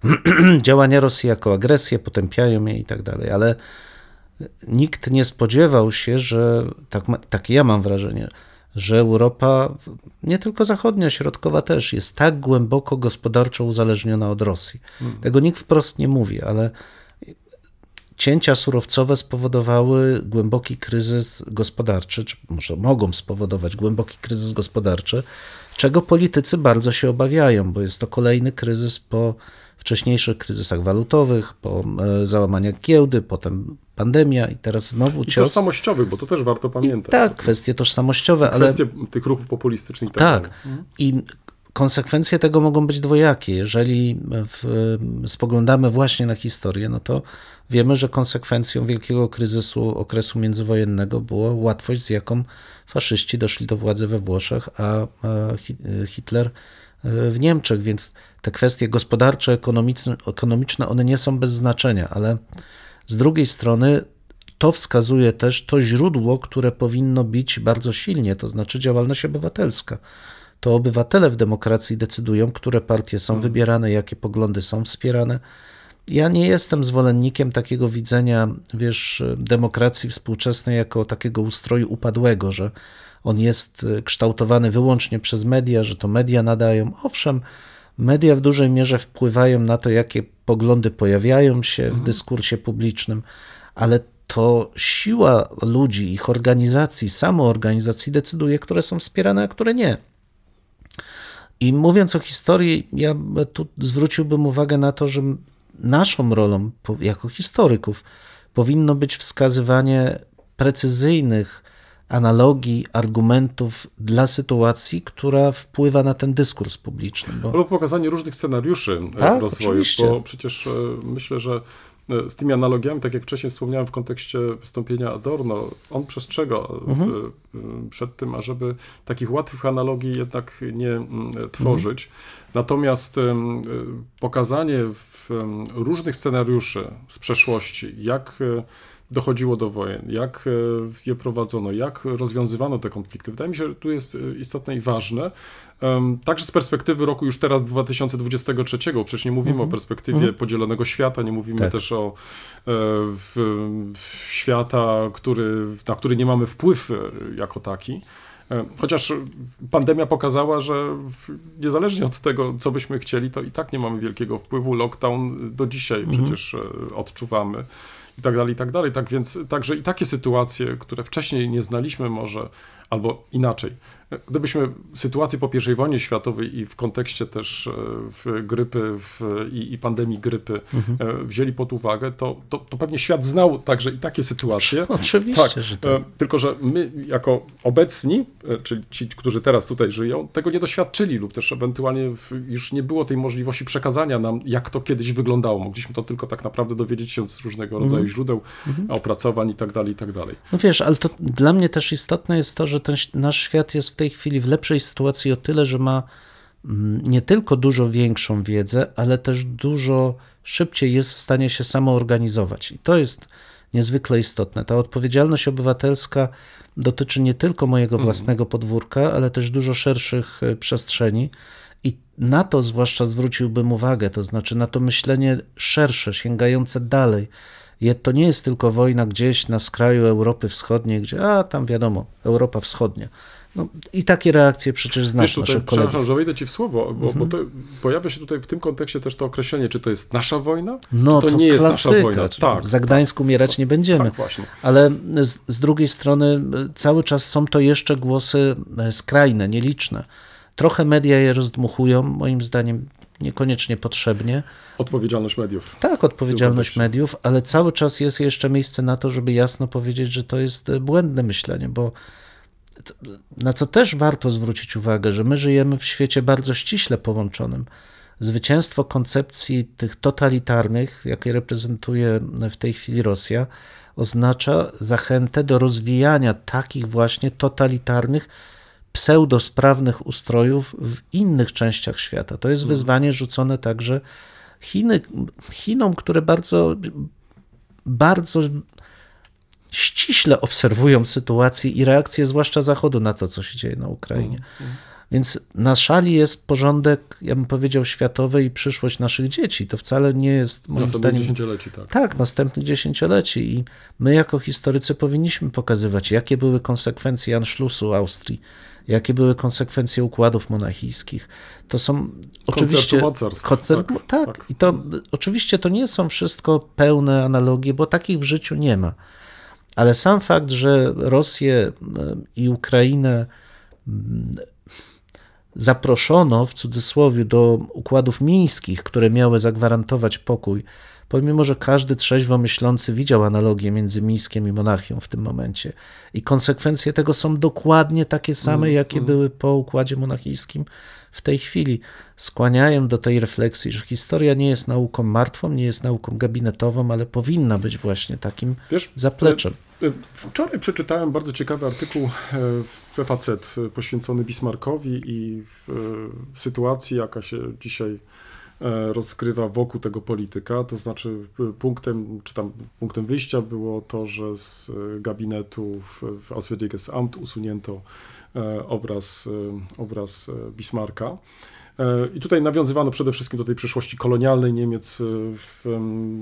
działania Rosji jako agresję, potępiają je i tak dalej, ale nikt nie spodziewał się, że tak, takie ja mam wrażenie, że Europa, nie tylko zachodnia, środkowa też, jest tak głęboko gospodarczo uzależniona od Rosji. Tego nikt wprost nie mówi, ale cięcia surowcowe spowodowały głęboki kryzys gospodarczy, czy może mogą spowodować głęboki kryzys gospodarczy, czego politycy bardzo się obawiają, bo jest to kolejny kryzys po wcześniejszych kryzysach walutowych, po e, załamaniach giełdy, potem pandemia i teraz znowu I cios. tożsamościowych, bo to też warto pamiętać. Tak, kwestie tożsamościowe, ale Kwestie tych ruchów populistycznych i tak, tak. dalej. I konsekwencje tego mogą być dwojakie. Jeżeli w, spoglądamy właśnie na historię, no to wiemy, że konsekwencją wielkiego kryzysu okresu międzywojennego była łatwość, z jaką faszyści doszli do władzy we Włoszech, a a Hi- Hitler e, w Niemczech, więc te kwestie gospodarcze, ekonomiczne, ekonomiczne, one nie są bez znaczenia, ale z drugiej strony to wskazuje też to źródło, które powinno bić bardzo silnie, to znaczy działalność obywatelska. To obywatele w demokracji decydują, które partie są wybierane, jakie poglądy są wspierane. Ja nie jestem zwolennikiem takiego widzenia, wiesz, demokracji współczesnej jako takiego ustroju upadłego, że on jest e, kształtowany wyłącznie przez media, że to media nadają. Owszem, media w dużej mierze wpływają na to, jakie poglądy pojawiają się w dyskursie publicznym, ale to siła ludzi, ich organizacji, samoorganizacji decyduje, które są wspierane, a które nie. I mówiąc o historii, ja tu zwróciłbym uwagę na to, że naszą rolą jako historyków powinno być wskazywanie precyzyjnych analogii, argumentów dla sytuacji, która wpływa na ten dyskurs publiczny. Bo Albo pokazanie różnych scenariuszy e, Tak, rozwoju, oczywiście. bo przecież e, myślę, że z tymi analogiami, tak jak wcześniej wspomniałem w kontekście wystąpienia Adorno, on przestrzega e, Mhm. e, przed tym, ażeby takich łatwych analogii jednak nie mm, tworzyć. Natomiast em, e, pokazanie różnych scenariuszy z przeszłości, jak e, dochodziło do wojen, jak e, je prowadzono, jak rozwiązywano te konflikty. Wydaje mi się, że tu jest e, istotne i ważne. Także z perspektywy roku już teraz 2023, przecież nie mówimy o perspektywie podzielonego świata, nie mówimy Tak. też o e, w, w świata, który, na który nie mamy wpływ e, jako taki. E, Chociaż pandemia pokazała, że niezależnie od tego, co byśmy chcieli, to i tak nie mamy wielkiego wpływu. Lockdown do dzisiaj przecież e, odczuwamy i tak dalej, i tak dalej. Tak więc także i takie sytuacje, które wcześniej nie znaliśmy może, albo inaczej. Gdybyśmy sytuację po I wojnie światowej i w kontekście też e, w grypy w, i, i pandemii grypy e, wzięli pod uwagę, to, to, to pewnie świat znał także i takie sytuacje. Oczywiście, tak, że tak. e, Tylko, że my jako obecni, czyli ci, którzy teraz tutaj żyją, tego nie doświadczyli lub też ewentualnie już nie było tej możliwości przekazania nam, jak to kiedyś wyglądało. Mogliśmy to tylko tak naprawdę dowiedzieć się z różnego rodzaju Mhm. źródeł, opracowań i tak dalej, i tak dalej. No wiesz, ale to dla mnie też istotne jest to, że ten ś- nasz świat jest w tej chwili w lepszej sytuacji o tyle, że ma mm, nie tylko dużo większą wiedzę, ale też dużo szybciej jest w stanie się samoorganizować. I to jest niezwykle istotne. Ta odpowiedzialność obywatelska dotyczy nie tylko mojego własnego podwórka, ale też dużo szerszych e, przestrzeni. I na to zwłaszcza zwróciłbym uwagę, to znaczy na to myślenie szersze, sięgające dalej. To nie jest tylko wojna gdzieś na skraju Europy Wschodniej, gdzie, a tam wiadomo, Europa Wschodnia. No, I takie reakcje przecież znasz Wiesz, tutaj, naszych kolegów. przepraszam, że wejdę ci w słowo, bo, Mhm. bo to pojawia się tutaj w tym kontekście też to określenie, czy to jest nasza wojna, No to, to, nie jest klasyka. nasza wojna. Tak, Za Gdańsk umierać nie będziemy. tak właśnie. Ale z, z drugiej strony y, cały czas są to jeszcze głosy e, skrajne, nieliczne. Trochę media je rozdmuchują, moim zdaniem niekoniecznie potrzebnie. Odpowiedzialność mediów. Tak, odpowiedzialność mediów, ale cały czas jest jeszcze miejsce na to, żeby jasno powiedzieć, że to jest e, błędne myślenie, bo na co też warto zwrócić uwagę, że my żyjemy w świecie bardzo ściśle połączonym. Zwycięstwo koncepcji tych totalitarnych, jakie reprezentuje w tej chwili Rosja, oznacza zachętę do rozwijania takich właśnie totalitarnych, pseudosprawnych ustrojów w innych częściach świata. To jest wyzwanie rzucone także Chiny, Chinom, które bardzo, bardzo ściśle obserwują sytuację i reakcję, zwłaszcza Zachodu, na to, co się dzieje na Ukrainie. Więc na szali jest porządek, ja bym powiedział, światowy i przyszłość naszych dzieci. To wcale nie jest, moim Następnych zdaniem, dziesięcioleci, tak. tak, następnych dziesięcioleci i my jako historycy powinniśmy pokazywać, jakie były konsekwencje Anschlussu Austrii, jakie były konsekwencje układów monachijskich. To są oczywiście... mocarstw, koncert- tak, tak, tak. i to oczywiście to nie są wszystko pełne analogie, bo takich w życiu nie ma. Ale sam fakt, że Rosję e, i Ukrainę zaproszono w cudzysłowie do układów mińskich, które miały zagwarantować pokój, pomimo że każdy trzeźwo myślący widział analogię między Mińskiem i Monachią w tym momencie. I konsekwencje tego są dokładnie takie same, jakie były po układzie monachijskim w tej chwili. Skłaniają do tej refleksji, że historia nie jest nauką martwą, nie jest nauką gabinetową, ale powinna być właśnie takim Wiesz, zapleczem. e, e, Wczoraj przeczytałem bardzo ciekawy artykuł FAZ e, poświęcony Bismarckowi i e, sytuacji, jaka się dzisiaj e, rozgrywa wokół tego polityka. To znaczy punktem, czy tam punktem wyjścia było to, że z gabinetu w, w Auswärtiges Amt usunięto obraz, obraz Bismarcka. E, I tutaj nawiązywano przede wszystkim do tej przeszłości kolonialnej Niemiec e, w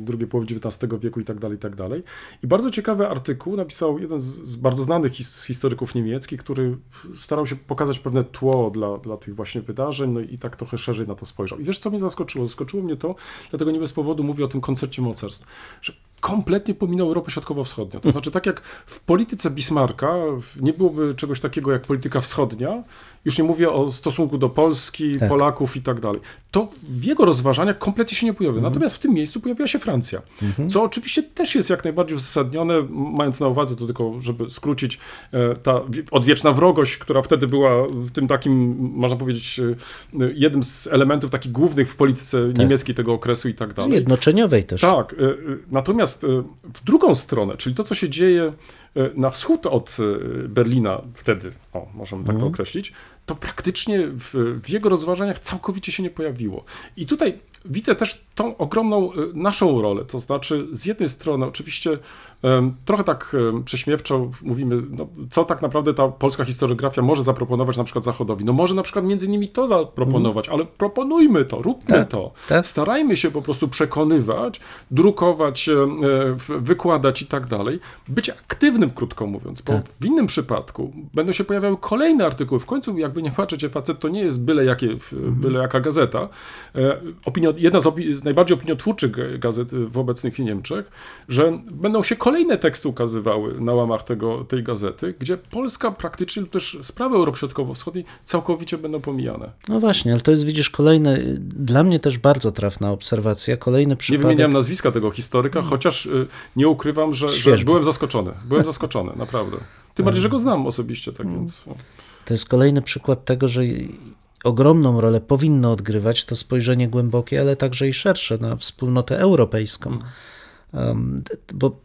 drugiej połowie XIX wieku i tak dalej, i tak dalej. I bardzo ciekawy artykuł napisał jeden z, bardzo znanych his, historyków niemieckich, który starał się pokazać pewne tło dla, dla tych właśnie wydarzeń, no i tak trochę szerzej na to spojrzał. I wiesz, co mnie zaskoczyło? Zaskoczyło mnie to, dlatego nie bez powodu mówię o tym koncercie mocarstw, że kompletnie pominął Europę Środkowo-Wschodnią. To znaczy, tak jak w polityce Bismarcka nie byłoby czegoś takiego jak polityka wschodnia, już nie mówię o stosunku do Polski, Tak. Polaków i tak dalej, to w jego rozważaniach kompletnie się nie pojawia. Natomiast w tym miejscu pojawiła się Francja, co oczywiście też jest jak najbardziej uzasadnione, mając na uwadze to tylko, żeby skrócić, e, ta wie- odwieczna wrogość, która wtedy była w tym takim, można powiedzieć, e, jednym z elementów takich głównych w polityce niemieckiej tego okresu i tak dalej. Jednoczeniowej też. Tak, natomiast w drugą stronę, czyli to, co się dzieje na wschód od Berlina wtedy, o, możemy tak to określić, to praktycznie w, w jego rozważaniach całkowicie się nie pojawiło. I tutaj widzę też tą ogromną y, naszą rolę, to znaczy z jednej strony oczywiście trochę tak prześmiewczo mówimy, no, co tak naprawdę ta polska historiografia może zaproponować na przykład Zachodowi. No może na przykład między innymi to zaproponować, ale proponujmy to, róbmy Tak, to. tak. Starajmy się po prostu przekonywać, drukować, e, wykładać i tak dalej. Być aktywnym, krótko mówiąc, bo w innym przypadku będą się pojawiały kolejne artykuły. W końcu, jakby nie patrzeć, facet to nie jest byle, jakie, w- byle jaka gazeta. E, Opinio, jedna z, z najbardziej opiniotwórczych ga- gazet w obecnych Niemczech, że będą się kolejne teksty ukazywały na łamach tego, tej gazety, gdzie Polska praktycznie, też sprawy Europy Środkowo-Wschodniej całkowicie będą pomijane. No właśnie, ale to jest, widzisz, kolejny, dla mnie też bardzo trafna obserwacja, kolejny Nie przypadek. wymieniałem nazwiska tego historyka, chociaż y, nie ukrywam, że, że byłem zaskoczony. Byłem zaskoczony, naprawdę. Tym bardziej, że go znam osobiście, tak więc. o. To jest kolejny przykład tego, że ogromną rolę powinno odgrywać to spojrzenie głębokie, ale także i szersze na wspólnotę europejską. Um, bo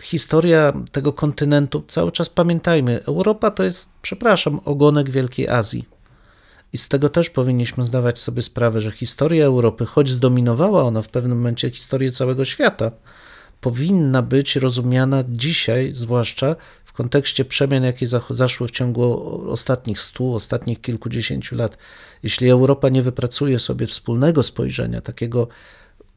historia tego kontynentu, cały czas pamiętajmy, Europa to jest, przepraszam, ogonek Wielkiej Azji. I z tego też powinniśmy zdawać sobie sprawę, że historia Europy, choć zdominowała ona w pewnym momencie historię całego świata, powinna być rozumiana dzisiaj, zwłaszcza w kontekście przemian, jakie zaszły w ciągu ostatnich stu, ostatnich kilkudziesięciu lat. Jeśli Europa nie wypracuje sobie wspólnego spojrzenia, takiego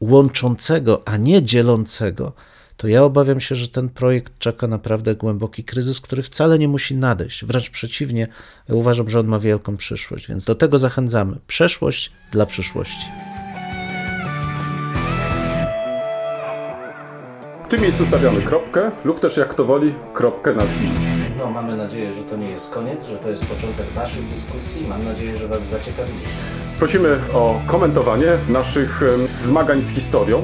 łączącego, a nie dzielącego, to ja obawiam się, że ten projekt czeka naprawdę głęboki kryzys, który wcale nie musi nadejść. Wręcz przeciwnie, uważam, że on ma wielką przyszłość, więc do tego zachęcamy. Przeszłość dla przyszłości. W tym miejscu stawiamy kropkę lub też jak kto woli kropkę nad i. No, mamy nadzieję, że to nie jest koniec, że to jest początek Waszych dyskusji. Mam nadzieję, że Was zaciekawili. Prosimy o komentowanie naszych zmagań z historią.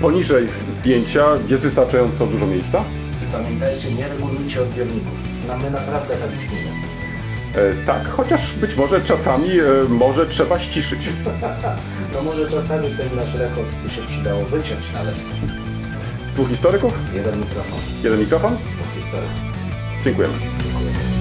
Poniżej zdjęcia jest wystarczająco dużo miejsca. I pamiętajcie, nie regulujcie odbiorników. No, my naprawdę tak brzmimy. E, tak, chociaż być może czasami e, może trzeba ściszyć. No może czasami ten nasz rechot by się przydało wyciąć nawet. Dwóch historyków, Jeden mikrofon, jeden mikrofon. dwóch historyków. 最贵了。